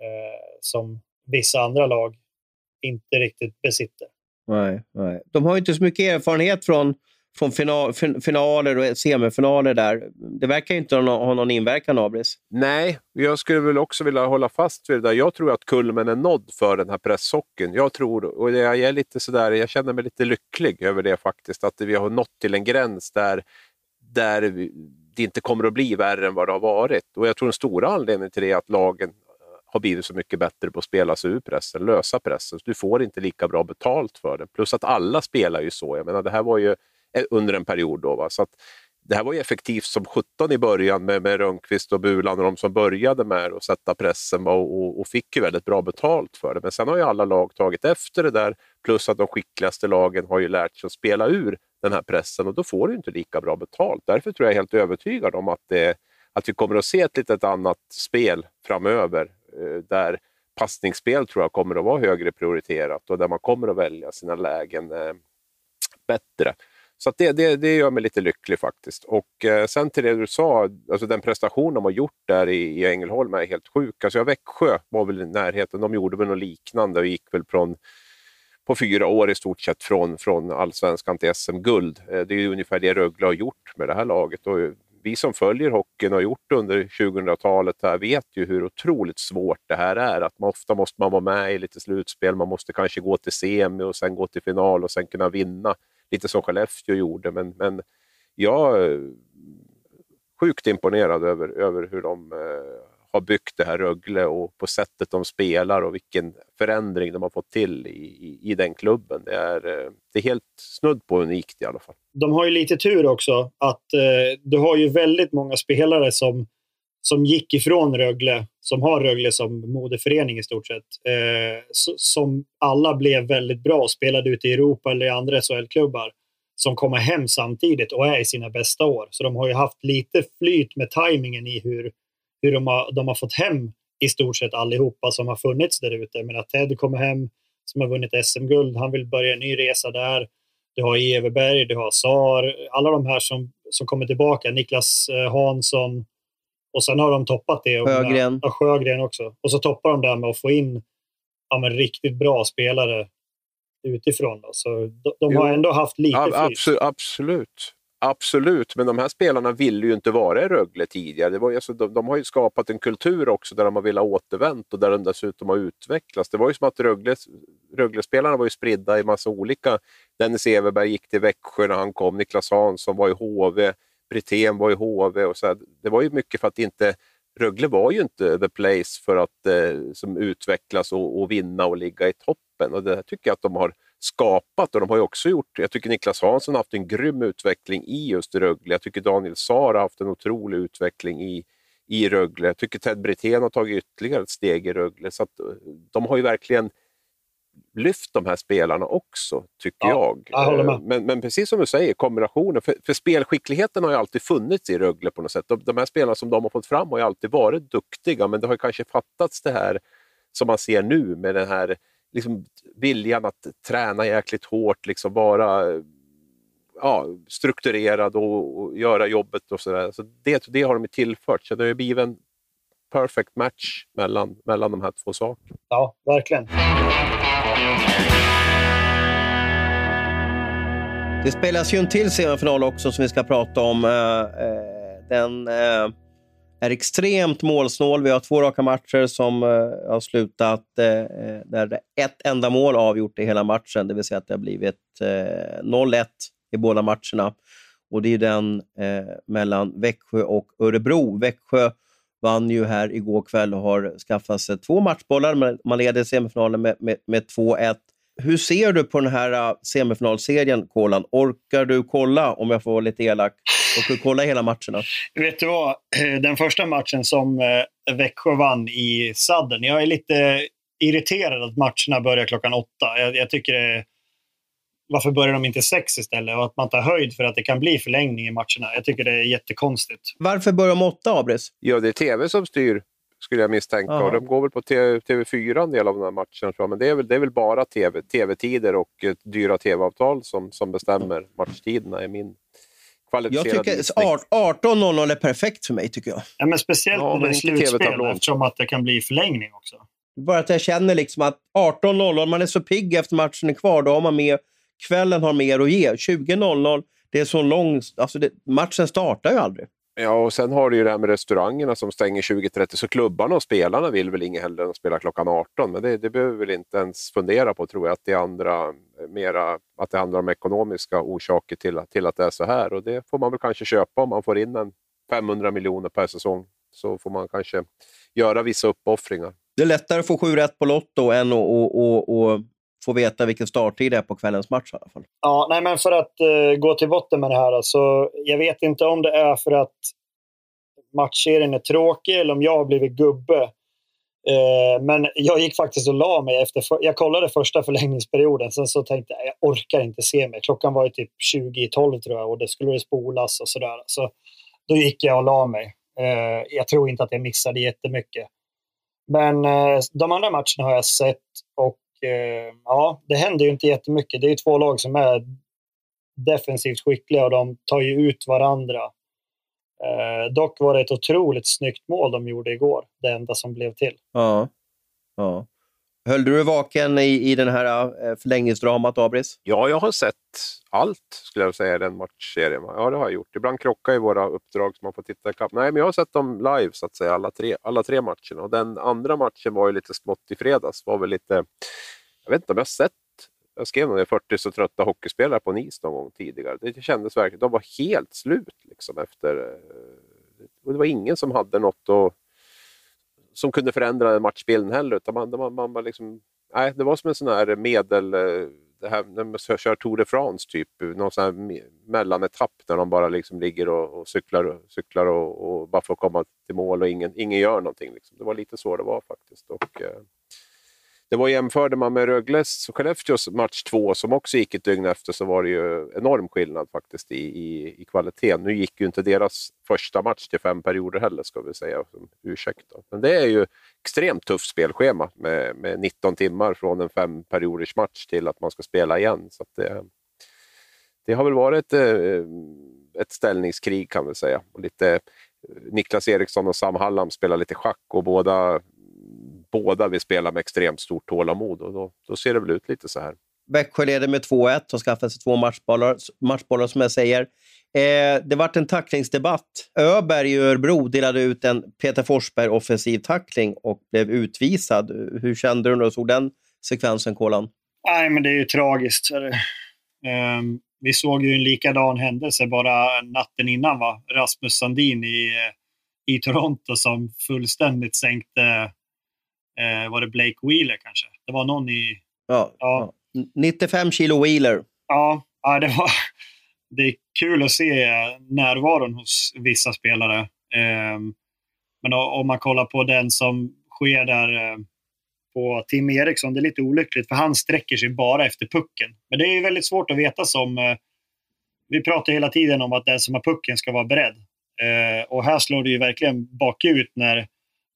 eh, som vissa andra lag inte riktigt besitter. Nej, nej. De har ju inte så mycket erfarenhet från, från final, finaler och semifinaler där. Det verkar inte ha någon inverkan, Abris. Nej, jag skulle väl också vilja hålla fast vid det där. Jag tror att kulmen är nådd för den här presshockeyn. Jag tror, och jag är lite sådär, jag känner mig lite lycklig över det faktiskt, att vi har nått till en gräns där, där det inte kommer att bli värre än vad det har varit. Och jag tror den stora anledningen till det är att lagen har blivit så mycket bättre på att spela sig ur pressen, lösa pressen. Så du får inte lika bra betalt för det. Plus att alla spelar ju så. Jag menar, det här var ju eh, under en period då. Va? Så att det här var ju effektivt som 17 i början med, med Rönnqvist och Bulan och de som började med att sätta pressen och, och, och, fick ju väldigt bra betalt för det. Men sen har ju alla lag tagit efter det där. Plus att de skickligaste lagen har ju lärt sig att spela ur den här pressen och då får du inte lika bra betalt. Därför tror jag helt övertygad om att, det, att vi kommer att se ett litet annat spel framöver Eh, där passningsspel tror jag kommer att vara högre prioriterat och där man kommer att välja sina lägen eh, bättre. Så det, det, det gör mig lite lycklig faktiskt. Och eh, sen till det du sa, alltså den prestation de har gjort där i, i Ängelholm är helt sjuk. Alltså Växjö var väl i närheten, de gjorde väl något liknande och gick väl från på fyra år i stort sett från, från allsvenskan till SM-guld. Eh, det är ungefär det Rögle har gjort med det här laget. Och vi som följer hockeyn och har gjort det under 2000-talet här vet ju hur otroligt svårt det här är. Att man, ofta måste man vara med i lite slutspel, man måste kanske gå till semi och sen gå till final och sen kunna vinna. Lite som Skellefteå gjorde, men, men jag är sjukt imponerad över, över hur de eh, har byggt det här Rögle och på sättet de spelar och vilken förändring de har fått till i, i, i den klubben. Det är, eh, det är helt snudd på unikt i alla fall. De har ju lite tur också att eh, du har ju väldigt många spelare som, som gick ifrån Rögle, som har Rögle som moderförening i stort sett, eh, som alla blev väldigt bra och spelade ute i Europa eller i andra SHL-klubbar som kommer hem samtidigt och är i sina bästa år. Så de har ju haft lite flyt med tajmingen i hur, hur de har, de har fått hem i stort sett allihopa som har funnits där ute. Men att Ted kommer hem, som har vunnit SM-guld, han vill börja en ny resa där. Du har Everberg, du har Sar, alla de här som, som kommer tillbaka. Niklas eh, Hansson. Och sen har de toppat det. Sjögren. Ja, Sjögren också. Och så toppar de det med att få in ja, men riktigt bra spelare utifrån. Då. Så de, de har ändå haft lite ja, absolut, absolut. Absolut, men de här spelarna ville ju inte vara i Rögle tidigare. Det var, alltså, de, de, har ju skapat en kultur också där de har velat återvänt och där de dessutom har utvecklats. Det var ju som att Rögle, Rögle-spelarna var ju spridda i massa olika. Dennis Everberg gick till Växjö när han kom, Niklas Hansson var i HV, Brithén var i HV. Och så här. Det var ju mycket för att inte Rögle var ju inte the place för att eh, som utvecklas och, och, vinna och ligga i toppen. Och det tycker jag att de har skapat och de har ju också gjort, jag tycker Niklas Hansson har haft en grym utveckling i just Rögle. Jag tycker Daniel Saar har haft en otrolig utveckling i, i Rögle. Jag tycker Ted Brithén har tagit ytterligare ett steg i Rögle. Så eh, de har ju verkligen lyft de här spelarna också, tycker ja, jag. jag men, men, precis som du säger, kombinationen. För, för spelskickligheten har ju alltid funnits i Rögle på något sätt. De, de här spelarna som de har fått fram har ju alltid varit duktiga, men det har kanske fattats det här som man ser nu med den här liksom viljan att träna jäkligt hårt, liksom vara ja, strukturerad och, och göra jobbet och sådär. Så det, det har de tillfört, så det har blivit en perfect match mellan, mellan de här två sakerna. Ja, verkligen. Det spelas ju en till semifinal också som vi ska prata om. Eh, eh, den eh, är extremt målsnål. Vi har två raka matcher som eh, har slutat eh, eh, där ett enda mål avgjort i hela matchen. Det vill säga att det har blivit 0-1 i båda matcherna. Och Det är den mellan Växjö och Örebro. Växjö vann ju här igår kväll och har skaffat sig två matchbollar. Man leder semifinalen med, med, med 2-1. Hur ser du på den här äh, semifinalserien, Kolan? Orkar du kolla, om jag får vara lite elak, du kolla hela matcherna? Vet du vad? Den första matchen som äh, Växjö vann i sadden, jag är lite irriterad att matcherna börjar klockan åtta. Jag, jag tycker det, Varför börjar de inte sex istället? Och att man tar höjd för att det kan bli förlängning i matcherna. Jag tycker det är jättekonstigt. Varför börjar de åtta, Abris? Ja, det är tv som styr skulle jag misstänka. Och de går väl på TV4 en del av de här jag. men det är väl, det är väl bara TV, TV-tider och eh, dyra TV-avtal som, som bestämmer matchtiderna, är min jag tycker 18.00 är perfekt för mig, tycker jag. Ja, men speciellt ja, när det är slutspel, eftersom att det kan bli förlängning också. Bara att jag känner liksom att 18.00, man är så pigg efter matchen är kvar, då har man mer, kvällen har mer att ge. 20.00, det är så lång... Alltså det, matchen startar ju aldrig. Ja, och sen har du ju det här med restaurangerna som stänger 20.30, så klubbarna och spelarna vill väl inget hellre än att spela klockan 18. Men det, det behöver vi väl inte ens fundera på, tror jag, att det, andra, eh, mera, att det handlar om ekonomiska orsaker till, till att det är så här. Och det får man väl kanske köpa om man får in en 500 miljoner per säsong. Så får man kanske göra vissa uppoffringar. Det är lättare att få sju rätt på Lotto än att och, och, och få veta vilken starttid det är på kvällens match i alla fall. Ja, nej, men för att uh, gå till botten med det här. Alltså, jag vet inte om det är för att matchserien är tråkig eller om jag har blivit gubbe. Uh, men jag gick faktiskt och la mig efter... För, jag kollade första förlängningsperioden, sen så tänkte jag jag orkar inte se mig. Klockan var ju typ 20 i 12 tror jag och det skulle spolas och sådär. Så då gick jag och la mig. Uh, jag tror inte att jag missade jättemycket. Men de andra matcherna har jag sett och Eh, ja, det händer ju inte jättemycket. Det är två lag som är defensivt skickliga och de tar ju ut varandra. Eh, dock var det ett otroligt snyggt mål de gjorde igår, det enda som blev till. Ja. ja. Höll du dig vaken i, i den här eh, förlängningsdramat, Abris? Ja, jag har sett allt, skulle jag säga, i den matchserien. Ja, det har jag gjort. Ibland krockar ju våra uppdrag så man får titta ikapp. Nej, men jag har sett dem live, så att säga, alla tre, alla tre matcherna. Och den andra matchen var ju lite smått i fredags. Var väl lite... Jag vet inte om jag har sett jag skrev nog 40 så trötta hockeyspelare på en is någon gång tidigare. Det kändes verkligen, de var helt slut liksom efter... Och det var ingen som hade något att som kunde förändra matchbilden heller. Utan man, man, man, man liksom, nej, det var som en sån här medel... Eh, det här, när man kör Tour de France, typ, någon sån här mellanetapp där de bara liksom ligger och, och cyklar, cyklar och, och, bara får komma till mål och ingen, ingen gör någonting. Liksom. Det var lite så det var faktiskt. Och, eh, det var jämförde man med Rögles och Skellefteås match två som också gick ett dygn efter så var det ju enorm skillnad faktiskt i, i, i kvaliteten. Nu gick ju inte deras första match till fem perioder heller ska vi säga, som ursäkt. Då. Men det är ju extremt tufft spelschema med, med 19 timmar från en fem perioders match till att man ska spela igen. Så det, det har väl varit ett, eh, ett ställningskrig kan vi säga. Och lite, eh, Niklas Eriksson och Sam Hallam spelar lite schack och båda båda vill spela med extremt stort tålamod och då, då ser det väl ut lite så här. Växjö leder med 2-1 och skaffar sig två matchbollar, matchbollar som jag säger. Eh, det vart en tacklingsdebatt. Öberg i Örebro delade ut en Peter Forsberg offensiv tackling och blev utvisad. Hur kände du när du såg den sekvensen, Kolan? Nej, men det är ju tragiskt. Um, vi såg ju en likadan händelse bara natten innan, va? Rasmus Sandin i, i Toronto som fullständigt sänkte eh, var det Blake Wheeler kanske? Det var någon i... Ja, ja. 95 kilo Wheeler. Ja, ja det, var, det är kul att se närvaron hos vissa spelare. Eh, men om man kollar på den som sker där eh, på Tim Eriksson, det är lite olyckligt för han sträcker sig bara efter pucken. Men det är väldigt svårt att veta som... Eh, vi pratar hela tiden om att den som har pucken ska vara beredd. Eh, och här slår det ju verkligen bakut när,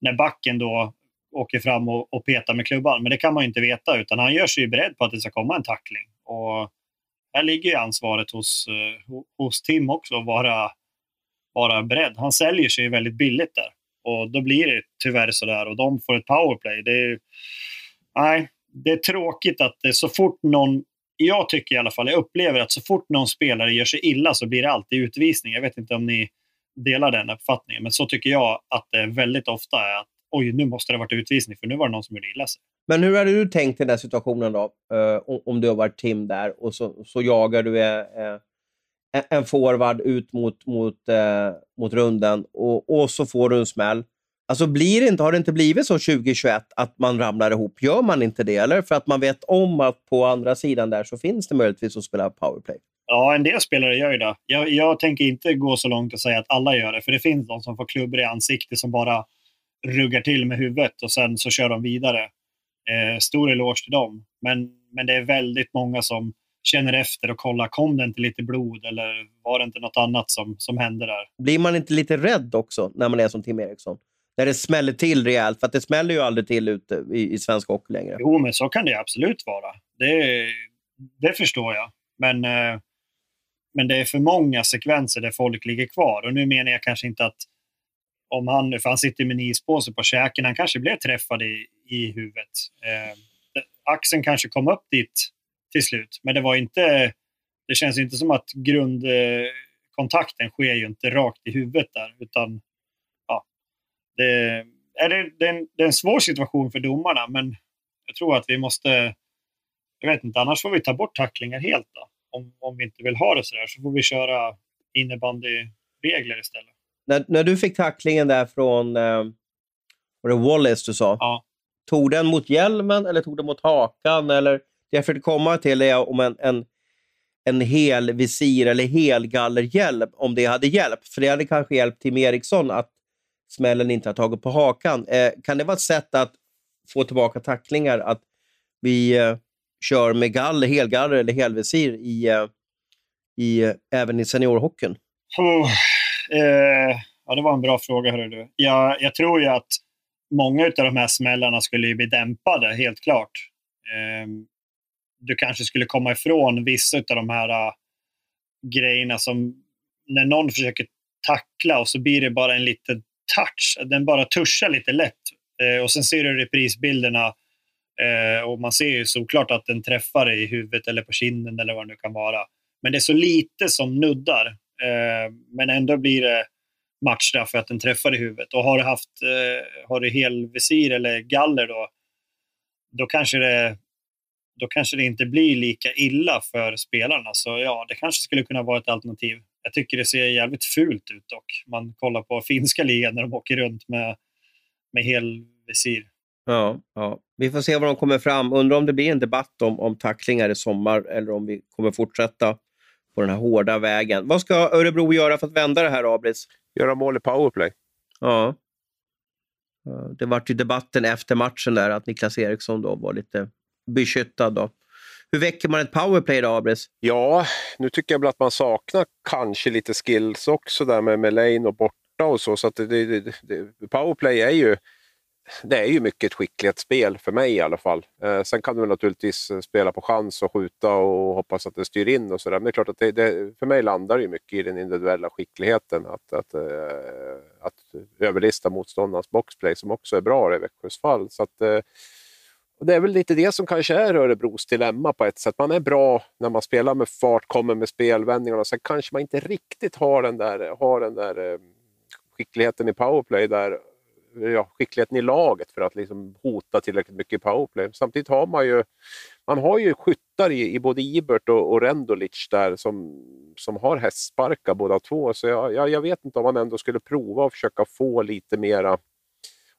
när backen då åker fram och, och petar med klubban. Men det kan man inte veta, utan han gör sig ju beredd på att det ska komma en tackling. Och här ligger ju ansvaret hos, eh, hos Tim också, att vara, vara beredd. Han säljer sig väldigt billigt där. Och då blir det tyvärr sådär och de får ett powerplay. Det är, nej, det är tråkigt att det, så fort någon jag tycker i alla fall, jag upplever att så fort någon spelare gör sig illa så blir det alltid utvisning. Jag vet inte om ni delar den uppfattningen, men så tycker jag att det väldigt ofta är att oj, nu måste det ha varit utvisning för nu var det någon som gjorde illa sig. Men hur hade du tänkt i den situationen då? Uh, om du har varit Tim där och så, så jagar du uh, en forward ut mot, mot, uh, mot runden och, och så får du en smäll. Alltså blir det inte, har det inte blivit så 2021 att man ramlar ihop? Gör man inte det? Eller för att man vet om att på andra sidan där så finns det möjligtvis att spela powerplay? Ja, en del spelare gör ju det. Jag, jag tänker inte gå så långt och säga att alla gör det, för det finns de som får klubbor i ansiktet som bara ruggar till med huvudet och sen så kör de vidare. Eh, stor eloge till dem. Men, men det är väldigt många som känner efter och kollar, kom det inte lite blod eller var det inte något annat som, som hände där? Blir man inte lite rädd också när man är som Tim Eriksson? När det smäller till rejält, för att det smäller ju aldrig till ute i, i svensk hockey längre. Jo, men så kan det absolut vara. Det, det förstår jag. Men, eh, men det är för många sekvenser där folk ligger kvar. Och nu menar jag kanske inte att om han, nu, för han sitter med en ispåse på käken, han kanske blev träffad i, i huvudet. Eh, axeln kanske kom upp dit till slut, men det var inte, det känns inte som att grundkontakten sker ju inte rakt i huvudet där, utan ja, det, är det, det, är en, det är en svår situation för domarna, men jag tror att vi måste, jag vet inte, annars får vi ta bort tacklingar helt då. Om, om vi inte vill ha det så där så får vi köra innebandyregler istället när, när du fick tacklingen där från eh, var det Wallace du sa? Ja. Tog den mot hjälmen eller tog den mot hakan? Eller, det jag försökte komma till är om en, en, en hel visir eller helgallerhjälm, om det hade hjälpt. För det hade kanske hjälpt Tim Eriksson att smällen inte har tagit på hakan. Eh, kan det vara ett sätt att få tillbaka tacklingar att vi eh, kör med galler, helgaller eller helvisir i, eh, i, eh, även i seniorhockeyn? Oh, Eh, ja, det var en bra fråga. Hörru du. Jag, jag tror ju att många av de här smällarna skulle bli dämpade, helt klart. Eh, du kanske skulle komma ifrån vissa av de här uh, grejerna som när någon försöker tackla och så blir det bara en liten touch. Den bara tuschar lite lätt. Eh, och sen ser du reprisbilderna eh, och man ser ju såklart att den träffar i huvudet eller på kinden eller vad det nu kan vara. Men det är så lite som nuddar. Eh, men ändå blir det matchstraff för att den träffar i huvudet. Och har du haft eh, har du helvisir eller galler då, då kanske det då kanske det inte blir lika illa för spelarna. Så ja, det kanske skulle kunna vara ett alternativ. Jag tycker det ser jävligt fult ut dock. Man kollar på finska ligan när de åker runt med, med helvisir. Ja, ja, vi får se vad de kommer fram. Undrar om det blir en debatt om, om tacklingar i sommar eller om vi kommer fortsätta på den här hårda vägen. Vad ska Örebro göra för att vända det här, Abris? Göra mål i powerplay. Ja. Det var ju debatten efter matchen där att Niklas Eriksson då var lite beskyttad. Då. Hur väcker man ett powerplay då, Abris? Ja, nu tycker jag väl att man saknar kanske lite skills också där med, lane och borta och så. så att det, det, det, powerplay är ju det är ju mycket ett skicklighetsspel för mig i alla fall. Eh, sen kan du naturligtvis eh, spela på chans och skjuta och hoppas att det styr in och sådär. Men det är klart att det, det, för mig landar det mycket i den individuella skickligheten. Att, att, eh, att överlista motståndarnas boxplay som också är bra i Växjös fall. Så att, eh, och det är väl lite det som kanske är Örebros dilemma på ett sätt. Man är bra när man spelar med fart, kommer med spelvändningarna. Sen kanske man inte riktigt har den där, har den där eh, skickligheten i powerplay där ja, skickligheten i laget för att liksom hota tillräckligt mycket i powerplay. Samtidigt har man ju, man har ju skyttar i, i både Ibert och, och Rendulic där som, som har hästsparkar båda två. Så jag, jag, jag, vet inte om man ändå skulle prova att försöka få lite mera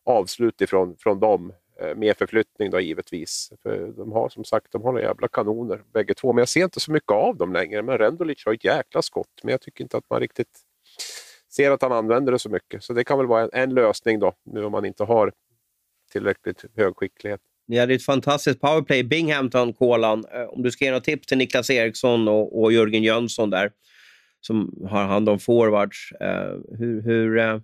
avslut ifrån från dem. Eh, Med förflyttning då givetvis. För de har som sagt de har några jävla kanoner bägge två. Men jag ser inte så mycket av dem längre. Men Rendulic har ett jäkla skott. Men jag tycker inte att man riktigt ser att han använder det så mycket. Så det kan väl vara en, en lösning då, nu om man inte har tillräckligt hög skicklighet. Ni hade ett fantastiskt powerplay, Binghamton, Kolan. Eh, om du ska ge något tips till Niklas Eriksson och, och Jörgen Jönsson där, som har hand om forwards. Eh, hur, hur, eh,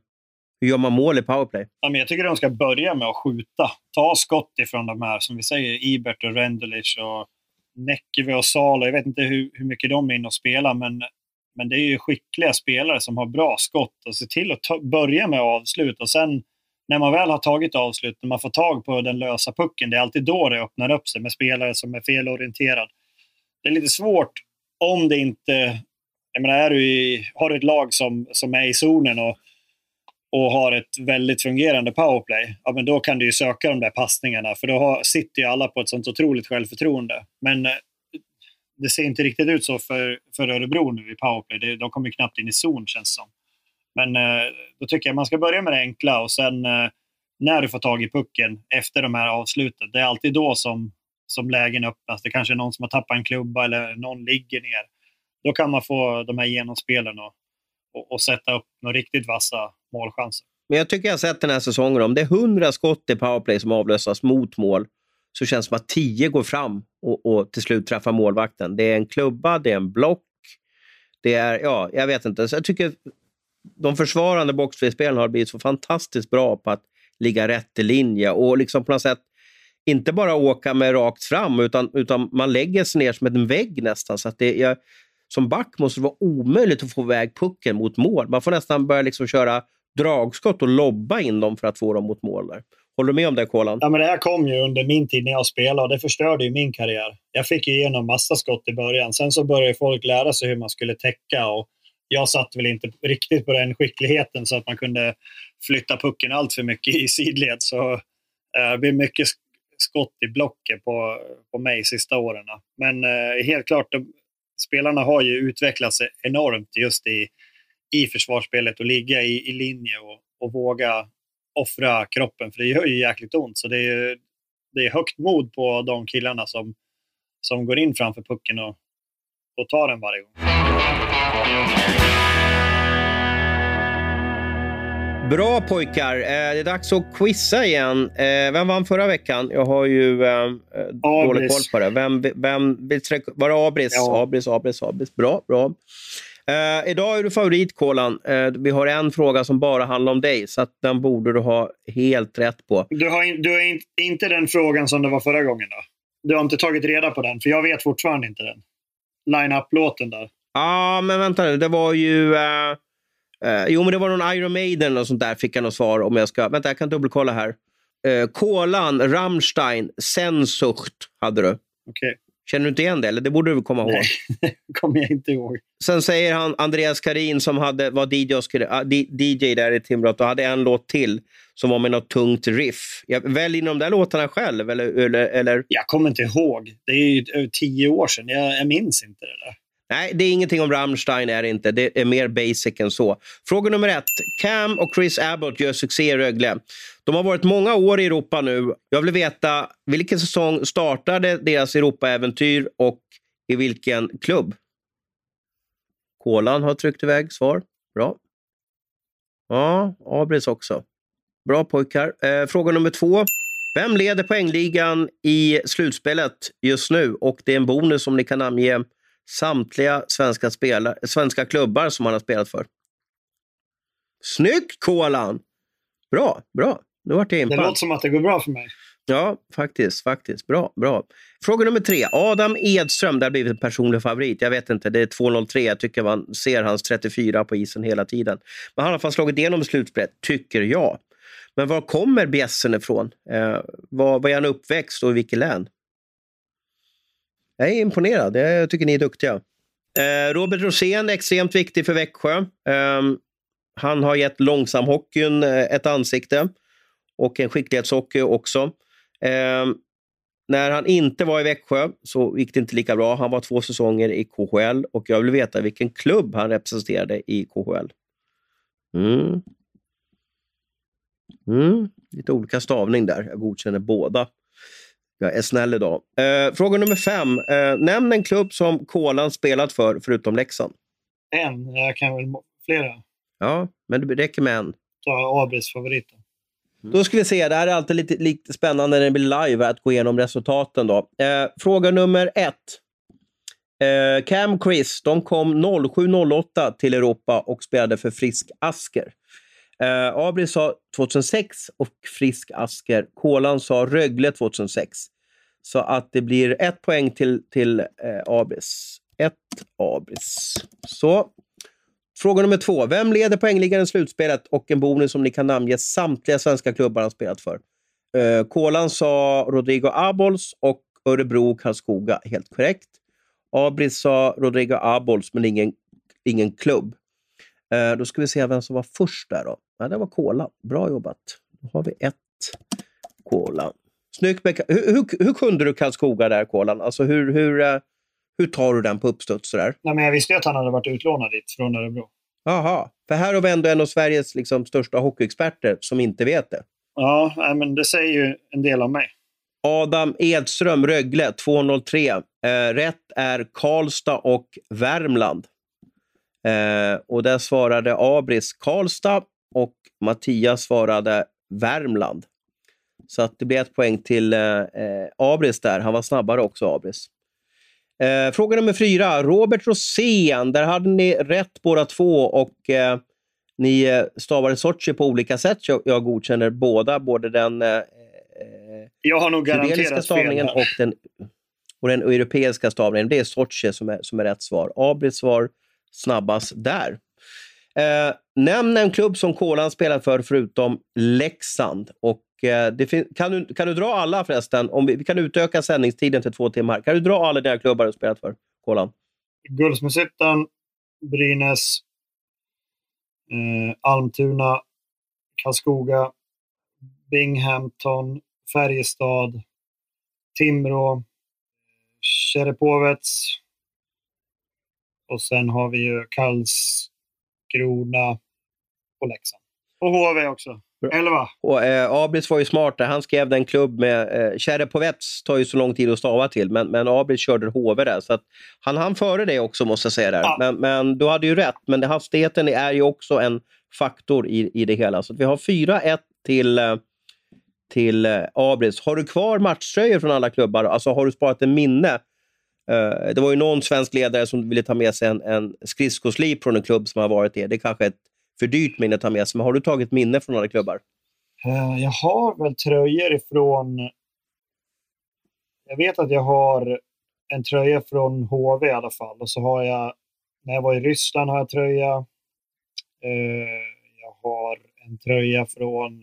hur gör man mål i powerplay? Ja, men jag tycker de ska börja med att skjuta. Ta skott ifrån de här, som vi säger, Ibert och Rendelic och Näckeve och Salo. Jag vet inte hur, hur mycket de är inne och spelar, men men det är ju skickliga spelare som har bra skott och se till att ta, börja med avslut och sen när man väl har tagit avslut, när man får tag på den lösa pucken, det är alltid då det öppnar upp sig med spelare som är felorienterad. det är lite svårt om det inte... Jag menar, är du i, har du ett lag som, som är i zonen och, och har ett väldigt fungerande powerplay, ja, men då kan du ju söka de där passningarna. För då har, sitter ju alla på ett sånt otroligt självförtroende. Men eh, det ser inte riktigt ut så för, för Örebro nu i powerplay. Det, de kommer knappt in i zon känns det som. Men eh, då tycker jag man ska börja med det enkla och sen eh, när du får tag i pucken efter de här avsluten. Det är alltid då som, som lägen öppnas. Det kanske är någon som har tappat en klubba eller någon ligger ner. Då kan man få de här genomspelen och, och, och sätta upp några riktigt vassa målchanser. Men jag tycker jag har sett den här säsongen, om det är 100 skott i powerplay som avlösas mot mål, så känns det som att tio går fram och, och till slut träffar målvakten. Det är en klubba, det är en block, det är, ja, jag vet inte. Så jag tycker de försvarande boxplayspelarna har blivit så fantastiskt bra på att ligga rätt i linje och liksom på något sätt inte bara åka med rakt fram, utan, utan man lägger sig ner som en vägg nästan. Så att det, jag, som back måste det vara omöjligt att få iväg pucken mot mål. Man får nästan börja liksom köra dragskott och lobba in dem för att få dem mot mål. Där. Håller du med om det, Kolan? Ja, men det här kom ju under min tid när jag spelade och det förstörde ju min karriär. Jag fick ju igenom massa skott i början. Sen så började folk lära sig hur man skulle täcka och jag satt väl inte riktigt på den skickligheten så att man kunde flytta pucken allt för mycket i sidled. Så eh, det blev mycket skott i blocket på, på mig sista åren. Men eh, helt klart, de, spelarna har ju utvecklats enormt just i, i försvarsspelet och ligga i, i linje och, och våga offra kroppen, för det gör ju jäkligt ont. Så det är, det är högt mod på de killarna som, som går in framför pucken och, och tar den varje gång. Bra pojkar! Eh, det är dags att quizza igen. Eh, vem vann förra veckan? Jag har ju eh, dålig koll på det. Vem, vem, var det Abris? Ja. Abris, Abris, Abris. Bra, bra. Uh, idag är du favorit, Kolan. Uh, vi har en fråga som bara handlar om dig, så den borde du ha helt rätt på. Du har, du har in, inte den frågan som det var förra gången? då? Du har inte tagit reda på den? För jag vet fortfarande inte den. Line-up-låten där. Ja, ah, men vänta nu. Det var ju... Uh, jo, men det var någon Iron Maiden och sånt där, fick jag något svar om jag ska... Vänta, jag kan dubbelkolla här. Kolan, Rammstein, Sensucht hade du. Okej. Okay. Känner du inte igen det? Eller det borde du komma ihåg. Nej, det kommer jag inte ihåg. Sen säger han Andreas Karin som hade, var DJ, ah, DJ där i Timrå och hade en låt till som var med något tungt riff. Välj de där låtarna själv? Eller, eller, eller? Jag kommer inte ihåg. Det är ju tio år sedan. Jag, jag minns inte det där. Nej, det är ingenting om Rammstein. Är det, inte. det är mer basic än så. Fråga nummer ett. Cam och Chris Abbott gör succé i Rögle. De har varit många år i Europa nu. Jag vill veta vilken säsong startade deras Europaäventyr och i vilken klubb? Kolan har tryckt iväg svar. Bra. Ja, Abris också. Bra pojkar. Eh, fråga nummer två. Vem leder poängligan i slutspelet just nu? Och det är en bonus som ni kan namnge samtliga svenska, spelare, svenska klubbar som han har spelat för. Snyggt Kolan! Bra, bra. Nu vart jag impad. Det låter som att det går bra för mig. Ja, faktiskt. faktiskt. Bra, bra. Fråga nummer tre. Adam Edström, det har blivit en personlig favorit. Jag vet inte, det är 2.03. Jag tycker man ser hans 34 på isen hela tiden. Men han har i alla fall slagit igenom slutspelet, tycker jag. Men var kommer bjässen ifrån? Eh, var, var är han uppväxt och i vilket län? Jag är imponerad. Jag tycker ni är duktiga. Eh, Robert Rosén är extremt viktig för Växjö. Eh, han har gett långsamhockeyn eh, ett ansikte och en skicklighetshockey också. Eh, när han inte var i Växjö så gick det inte lika bra. Han var två säsonger i KHL och jag vill veta vilken klubb han representerade i KHL. Mm. Mm. Lite olika stavning där. Jag godkänner båda. Jag är snäll idag. Eh, fråga nummer fem. Eh, nämn en klubb som Kolan spelat för, förutom Leksand. En? Jag kan väl flera. Ja, men det räcker med en. Ta Abris favoriten. Mm. Då ska vi se. Det här är alltid lite, lite spännande när det blir live att gå igenom resultaten. Då. Eh, fråga nummer ett. Eh, Cam Chris, de kom 07.08 till Europa och spelade för Frisk Asker. Eh, Abri sa 2006 och Frisk Asker. Kolan sa Rögle 2006. Så att det blir ett poäng till, till eh, Abris. Ett Abris. Så. Fråga nummer två. Vem leder poängligan i slutspelet och en bonus som ni kan namnge samtliga svenska klubbar han spelat för? Eh, Kolan sa Rodrigo Abols och Örebro Karlskoga. Helt korrekt. Abris sa Rodrigo Abols, men ingen, ingen klubb. Eh, då ska vi se vem som var först där då. Ja, det var Kola. Bra jobbat. Då har vi ett Kola. Snyggt. Hur, hur, hur kunde du Karlskoga där, Kolan? Alltså hur, hur, eh, hur tar du den på uppstuds? Sådär? Nej, men jag visste ju att han hade varit utlånad dit från Örebro. Jaha, för här har vi ändå en av Sveriges liksom, största hockeyexperter som inte vet det. Ja, men det säger ju en del om mig. Adam Edström, Rögle, 203. Eh, rätt är Karlstad och Värmland. Eh, och där svarade Abris Karlstad och Mattias svarade Värmland. Så att det blir ett poäng till eh, eh, Abris där. Han var snabbare också, Abris. Eh, fråga nummer fyra. Robert Rosén. Där hade ni rätt båda två och eh, ni eh, stavade Sochi på olika sätt. Jag, jag godkänner båda, både den eh, jag har nog garanterat stavningen och den, och den europeiska stavningen. Det är Sochi som är, som är rätt svar. Abris svar snabbast där. Eh, nämn en klubb som Kolan spelar för förutom Leksand. Och, eh, det kan, du, kan du dra alla förresten? Om vi, vi, kan utöka sändningstiden till två timmar. Kan du dra alla dina klubbar du spelat för, Kolan? Guldsmedshyttan, Brynäs, eh, Almtuna, Karlskoga, Binghamton, Färjestad, Timrå, Tjerepovets och sen har vi ju Karlskrona och Leksand. Och HV också. Elva. Och, eh, Abris var ju smart där. Han skrev den klubb med... Eh, Tjerepovets tar ju så lång tid att stava till, men, men Abris körde HV där. Så att han hann före det också, måste jag säga. Där. Ja. Men, men du hade ju rätt. Men det, hastigheten är ju också en faktor i, i det hela. Så vi har 4-1 till, eh, till eh, Abris. Har du kvar matchtröjor från alla klubbar? Alltså har du sparat en minne? Eh, det var ju någon svensk ledare som ville ta med sig en, en skridskoslip från en klubb som har varit det. Det är kanske ett för dyrt minne att ta med sig, men har du tagit minne från några klubbar? Eh, jag har väl tröjor ifrån... Jag vet att jag har en tröja från HV i alla fall. Och så har jag, när jag var i Ryssland har jag tröja. Eh, jag har en tröja från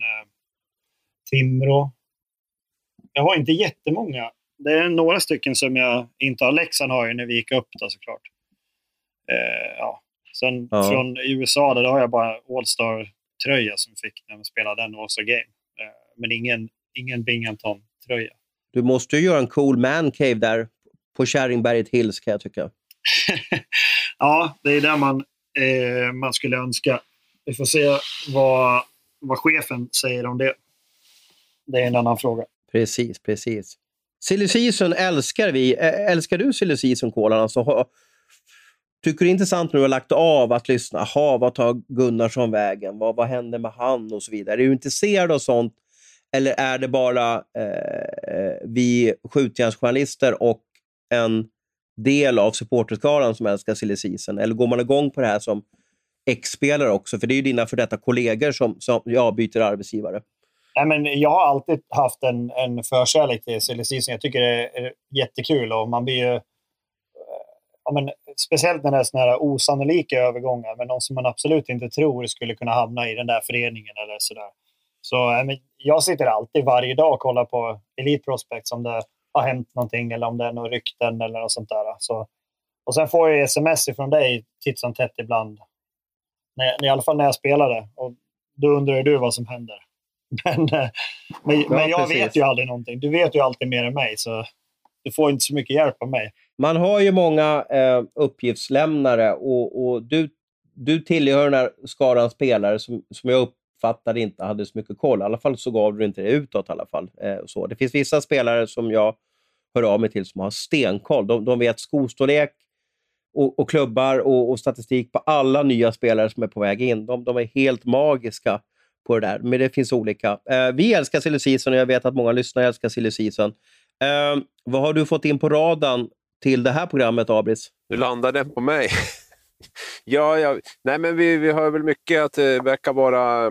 Timrå. Jag har inte jättemånga. Det är några stycken som jag inte har. Leksand har jag när vi gick upp då såklart. Eh, ja. Sen ja. från USA där har jag bara All-Star-tröja som fick när man spelade den All-Star Game. Eh, men ingen, ingen Binghamton-tröja. Du måste ju göra en cool man cave där på Kärringberget Hills kan jag tycka. ja, det är där man, eh, man skulle önska. Vi får se vad, vad chefen säger om det det är en annan fråga. Precis, precis. Silly season älskar vi. Älskar du silly season kolan? Alltså, tycker du det är intressant när du har lagt av att lyssna? Aha, vad tar Gunnarsson vägen? Vad, vad händer med han? och så vidare. Är du intresserad av sånt? Eller är det bara eh, eh, vi skjutjärnsjournalister och en del av supporterskaran som älskar silly season? Eller går man igång på det här som ex-spelare också? För det är ju dina för detta kollegor som, som ja, byter arbetsgivare. Nej, men jag har alltid haft en, en förkärlek till silly season. Jag tycker det är jättekul och man blir ju... Eh, ja, men, speciellt när det är såna här osannolika övergångar med någon som man absolut inte tror skulle kunna hamna i den där föreningen eller sådär. Så men, jag sitter alltid varje dag och kollar på Elite Prospects om det har hänt någonting eller om det är några rykten eller något sånt där. Så, och sen får jag sms från dig titt som tätt ibland. När, I alla fall när jag spelade. Och då undrar du vad som händer. Men, eh, men, ja, men jag precis. vet ju aldrig någonting. Du vet ju alltid mer än mig, så du får inte så mycket hjälp av mig. Man har ju många eh, uppgiftslämnare och, och, du, du tillhör den här skaran spelare som, som jag uppfattade inte hade så mycket koll. I alla fall så gav du inte det utåt. I alla fall. Eh, så. Det finns vissa spelare som jag hör av mig till som har stenkoll. De, de vet skostorlek och, och klubbar och, och, statistik på alla nya spelare som är på väg in. De, de är helt magiska på det där. Men det finns olika. Eh, vi älskar silly season och jag vet att många lyssnare älskar silly season. Eh, vad har du fått in på radarn till det här programmet, Abris? Nu landar den på mig. ja, ja, nej men vi, vi hör väl mycket att det verkar vara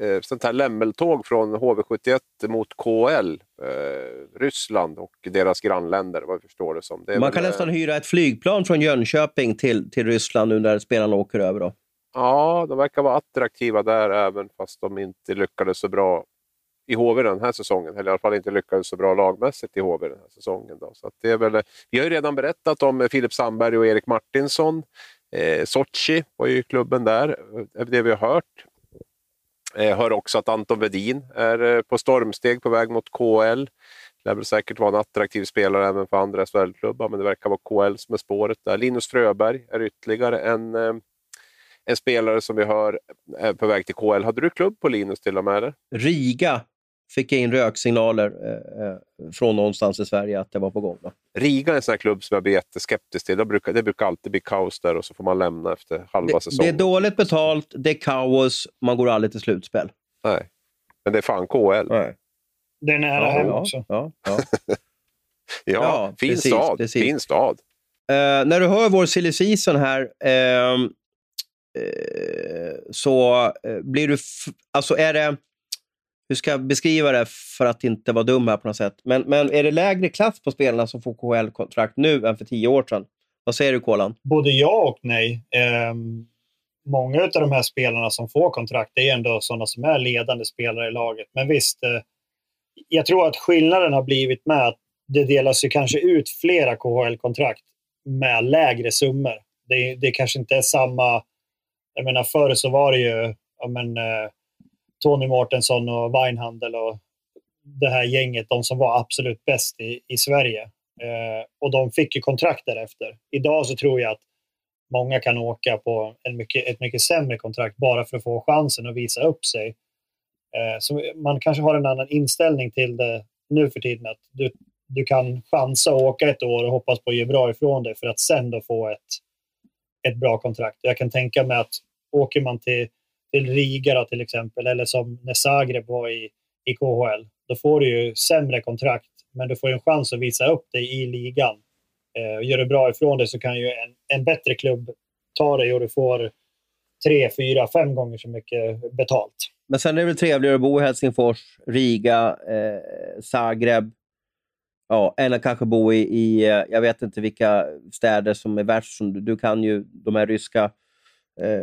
eh, sånt här lämmeltåg från HV71 mot KL, eh, Ryssland och deras grannländer, vad jag förstår det som. Det Man kan väl, nästan hyra ett flygplan från Jönköping till, till Ryssland nu när spelarna åker över. Då. Ja, de verkar vara attraktiva där även fast de inte lyckades så bra i HV den här säsongen. Eller i alla fall inte lyckades så bra lagmässigt i HV den här säsongen. Då. Så det är väl, vi har ju redan berättat om Filip Sandberg och Erik Martinsson. Eh, Sochi var ju klubben där, eh, det vi har hört. Eh, hör också att Anton Vedin är eh, på stormsteg på väg mot KL. Det lär väl säkert vara en attraktiv spelare även för andra SHL-klubbar, men det verkar vara KL som är spåret där. Linus Fröberg är ytterligare en, eh, en spelare som vi hör är på väg till KL. Hade du klubb på Linus till och med? Eller? Riga fick jag in röksignaler eh, eh, från någonstans i Sverige att det var på gång. Då. Riga är en sån här klubb som jag blir jätteskeptisk till. Det brukar, det brukar alltid bli kaos där och så får man lämna efter halva det, säsongen. Det är dåligt betalt, det är kaos, man går aldrig till slutspel. Nej, men det är fan KL. Nej. Det är nära Ja, hem också. ja, ja. Ja, Ja, fin precis, stad. precis. Fin stad. Eh, när du hör vår silly season här eh, Eh, så eh, blir du... Alltså är det... Hur ska jag beskriva det för att inte vara dum här på något sätt? Men, men är det lägre klass på spelarna som får KHL-kontrakt nu än för tio år sedan? Vad säger du, Kolan? Både ja och nej. Eh, många av de här spelarna som får kontrakt är ändå sådana som är ledande spelare i laget. Men visst, eh, jag tror att skillnaden har blivit med att det delas ju kanske ut flera KHL-kontrakt med lägre summor. Det, det kanske inte är samma... Jag menar, förr så var det ju ja, men, eh, Tony Mårtensson och Weinhandel och det här gänget, de som var absolut bäst i, i Sverige. Eh, och de fick ju kontrakt därefter. Idag så tror jag att många kan åka på en mycket, ett mycket sämre kontrakt bara för att få chansen att visa upp sig. Eh, så man kanske har en annan inställning till det nu för tiden. Att du, du kan chansa och åka ett år och hoppas på att ge bra ifrån dig för att sen då få ett, ett bra kontrakt. Jag kan tänka mig att åker man till, till Riga då, till exempel, eller som när Zagreb var i, i KHL, då får du ju sämre kontrakt, men du får ju en chans att visa upp dig i ligan. Eh, gör du bra ifrån dig så kan ju en, en bättre klubb ta dig och du får tre, fyra, fem gånger så mycket betalt. Men sen är det väl trevligare att bo i Helsingfors, Riga, eh, Zagreb. Ja, eller kanske bo i, i, eh, jag vet inte vilka städer som är värst. Som du, du kan ju de här ryska, eh,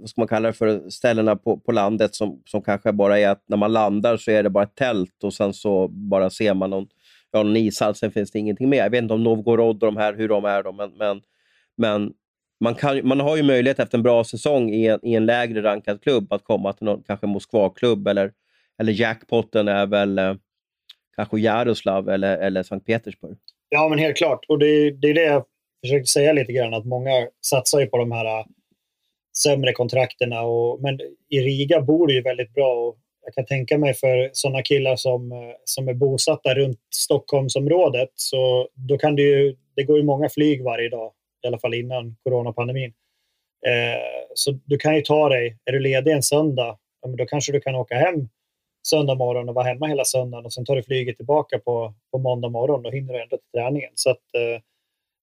vad ska man kalla det för, ställena på, på landet som, som kanske bara är att när man landar så är det bara ett tält och sen så bara ser man någon, ja, någon ishall, sen finns det ingenting mer. Jag vet inte om Novgorod och de här, hur de är, då, men, men, men man, kan, man har ju möjlighet efter en bra säsong i en, i en lägre rankad klubb att komma till någon, kanske Moskva-klubb eller, eller jackpotten är väl eh, kanske Jaroslav eller, eller Sankt Petersburg. Ja, men helt klart. Och det, det är det jag försökte säga lite grann, att många satsar ju på de här äh, sämre kontrakterna. Och, men i Riga bor det ju väldigt bra. Och jag kan tänka mig för sådana killar som, äh, som är bosatta runt Stockholmsområdet, så då kan det ju, det går ju många flyg varje dag, i alla fall innan coronapandemin. Eh, så du kan ju ta dig, är du ledig en söndag, ja, men då kanske du kan åka hem söndag morgon och vara hemma hela söndagen och sen tar du flyget tillbaka på, på måndag morgon. Då hinner du ändå till träningen. Så att, eh,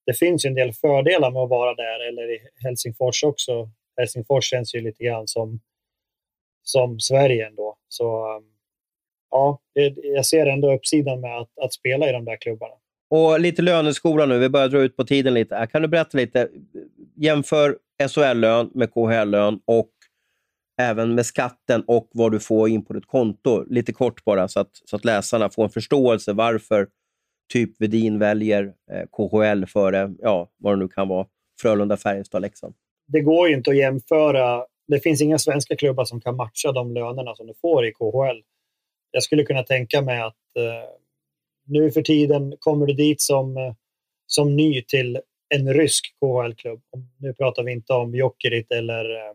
det finns ju en del fördelar med att vara där, eller i Helsingfors också. Helsingfors känns ju lite grann som, som Sverige ändå. Så ehm, ja, jag ser ändå uppsidan med att, att spela i de där klubbarna. Och lite löneskola nu, vi börjar dra ut på tiden lite. Kan du berätta lite, jämför SHL-lön med KHL-lön och även med skatten och vad du får in på ditt konto. Lite kort bara, så att, så att läsarna får en förståelse varför typ Vedin väljer eh, KHL före, ja, vad det nu kan vara, Frölunda, Färjestad, Leksand. Det går ju inte att jämföra. Det finns inga svenska klubbar som kan matcha de lönerna som du får i KHL. Jag skulle kunna tänka mig att eh, nu för tiden kommer du dit som, eh, som ny till en rysk KHL-klubb. Nu pratar vi inte om Jokerit eller, eh,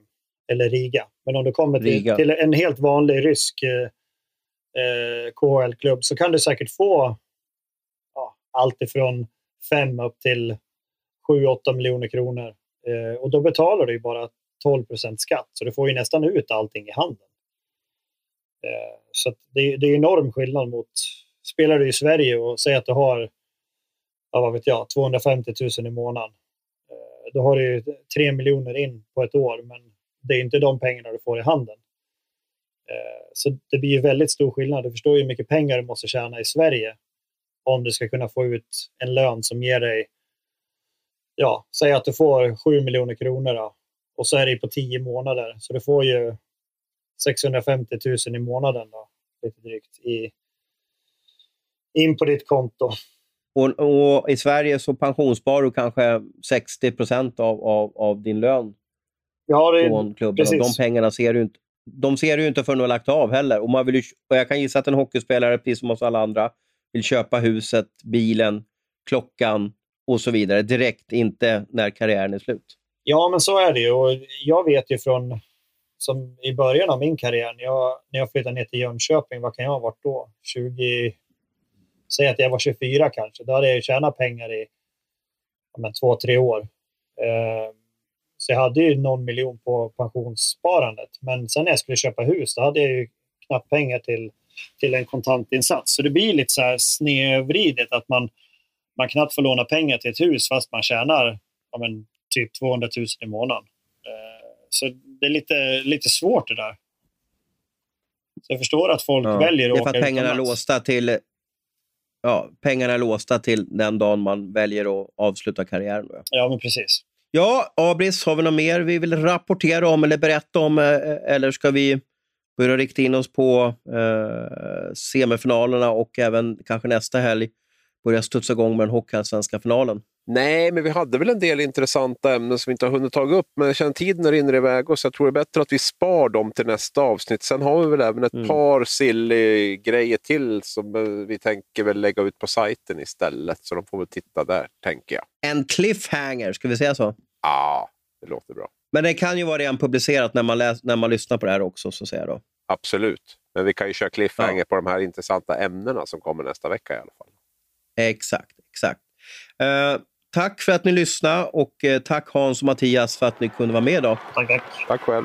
eller Riga. Men om du kommer till, till en helt vanlig rysk eh, eh, KHL-klubb så kan du säkert få ja, allt ifrån fem upp till 7-8 miljoner kronor. Eh, och då betalar du ju bara 12 procent skatt, så du får ju nästan ut allting i handen. Eh, så det, det är enorm skillnad mot, spelar du i Sverige och säger att du har, ja, vad vet jag, 250 000 i månaden. Eh, då har du ju 3 miljoner in på ett år, men det är inte de pengarna du får i handen. Eh, Så det blir ju väldigt stor skillnad. Du förstår ju hur mycket pengar du måste tjäna i Sverige om du ska kunna få ut en lön som ger dig, ja, säg att du får 7 miljoner kronor då, och så är det på 10 månader. Så du får ju 650 000 i månaden. Då. lite drygt i, in på ditt konto. Och, och, I Sverige så pensionssparar du kanske 60 procent av, av, av, din lön ja, det, från klubben. Och de pengarna ser du inte, de ser du inte förrän du har lagt av heller. Och man vill ju, och jag kan gissa att en hockeyspelare, precis som oss alla andra, vill köpa huset, bilen, klockan och så vidare direkt, inte när karriären är slut. Ja, men så är det ju. Och jag vet ju från som i början av min karriär, när jag, när jag flyttade ner till Jönköping, vad kan jag ha varit då? 20... Säg att jag var 24 kanske. Då hade jag ju tjänat pengar i ja, två, tre år. Eh, så jag hade ju någon miljon på pensionssparandet. Men sen när jag skulle köpa hus, då hade jag ju knappt pengar till, till en kontantinsats. Så det blir lite så här snedvridet att man, man knappt får låna pengar till ett hus fast man tjänar ja, men, typ 200 000 i månaden. Eh, så det är lite, lite svårt det där. Så jag förstår att folk ja, väljer att åka att pengarna är låsta till Ja, pengarna är låsta till den dagen man väljer att avsluta karriären. Ja, men precis. Ja, Abris, har vi något mer vi vill rapportera om eller berätta om? Eh, eller ska vi börja rikta in oss på eh, semifinalerna och även kanske nästa helg börja studsa igång med den hockeyallsvenska finalen? Nej, men vi hade väl en del intressanta ämnen som vi inte har hunnit ta upp, men jag känner tiden rinner iväg så jag tror det är bättre att vi spar dem till nästa avsnitt. Sen har vi väl även ett mm. par silly grejer till som vi tänker väl lägga ut på sajten istället, så de får väl titta där, tänker jag. En cliffhanger, ska vi säga så? Ja, det låter bra. Men det kan ju vara redan publicerat när man, läs, när man lyssnar på det här också, så säger jag då. Absolut, men vi kan ju köra cliffhanger ja. på de här intressanta ämnena som kommer nästa vecka i alla fall. Exakt, exakt. Uh, tack för att ni lyssnade och uh, tack Hans och Mattias för att ni kunde vara med idag. Tack, tack. Tack själv.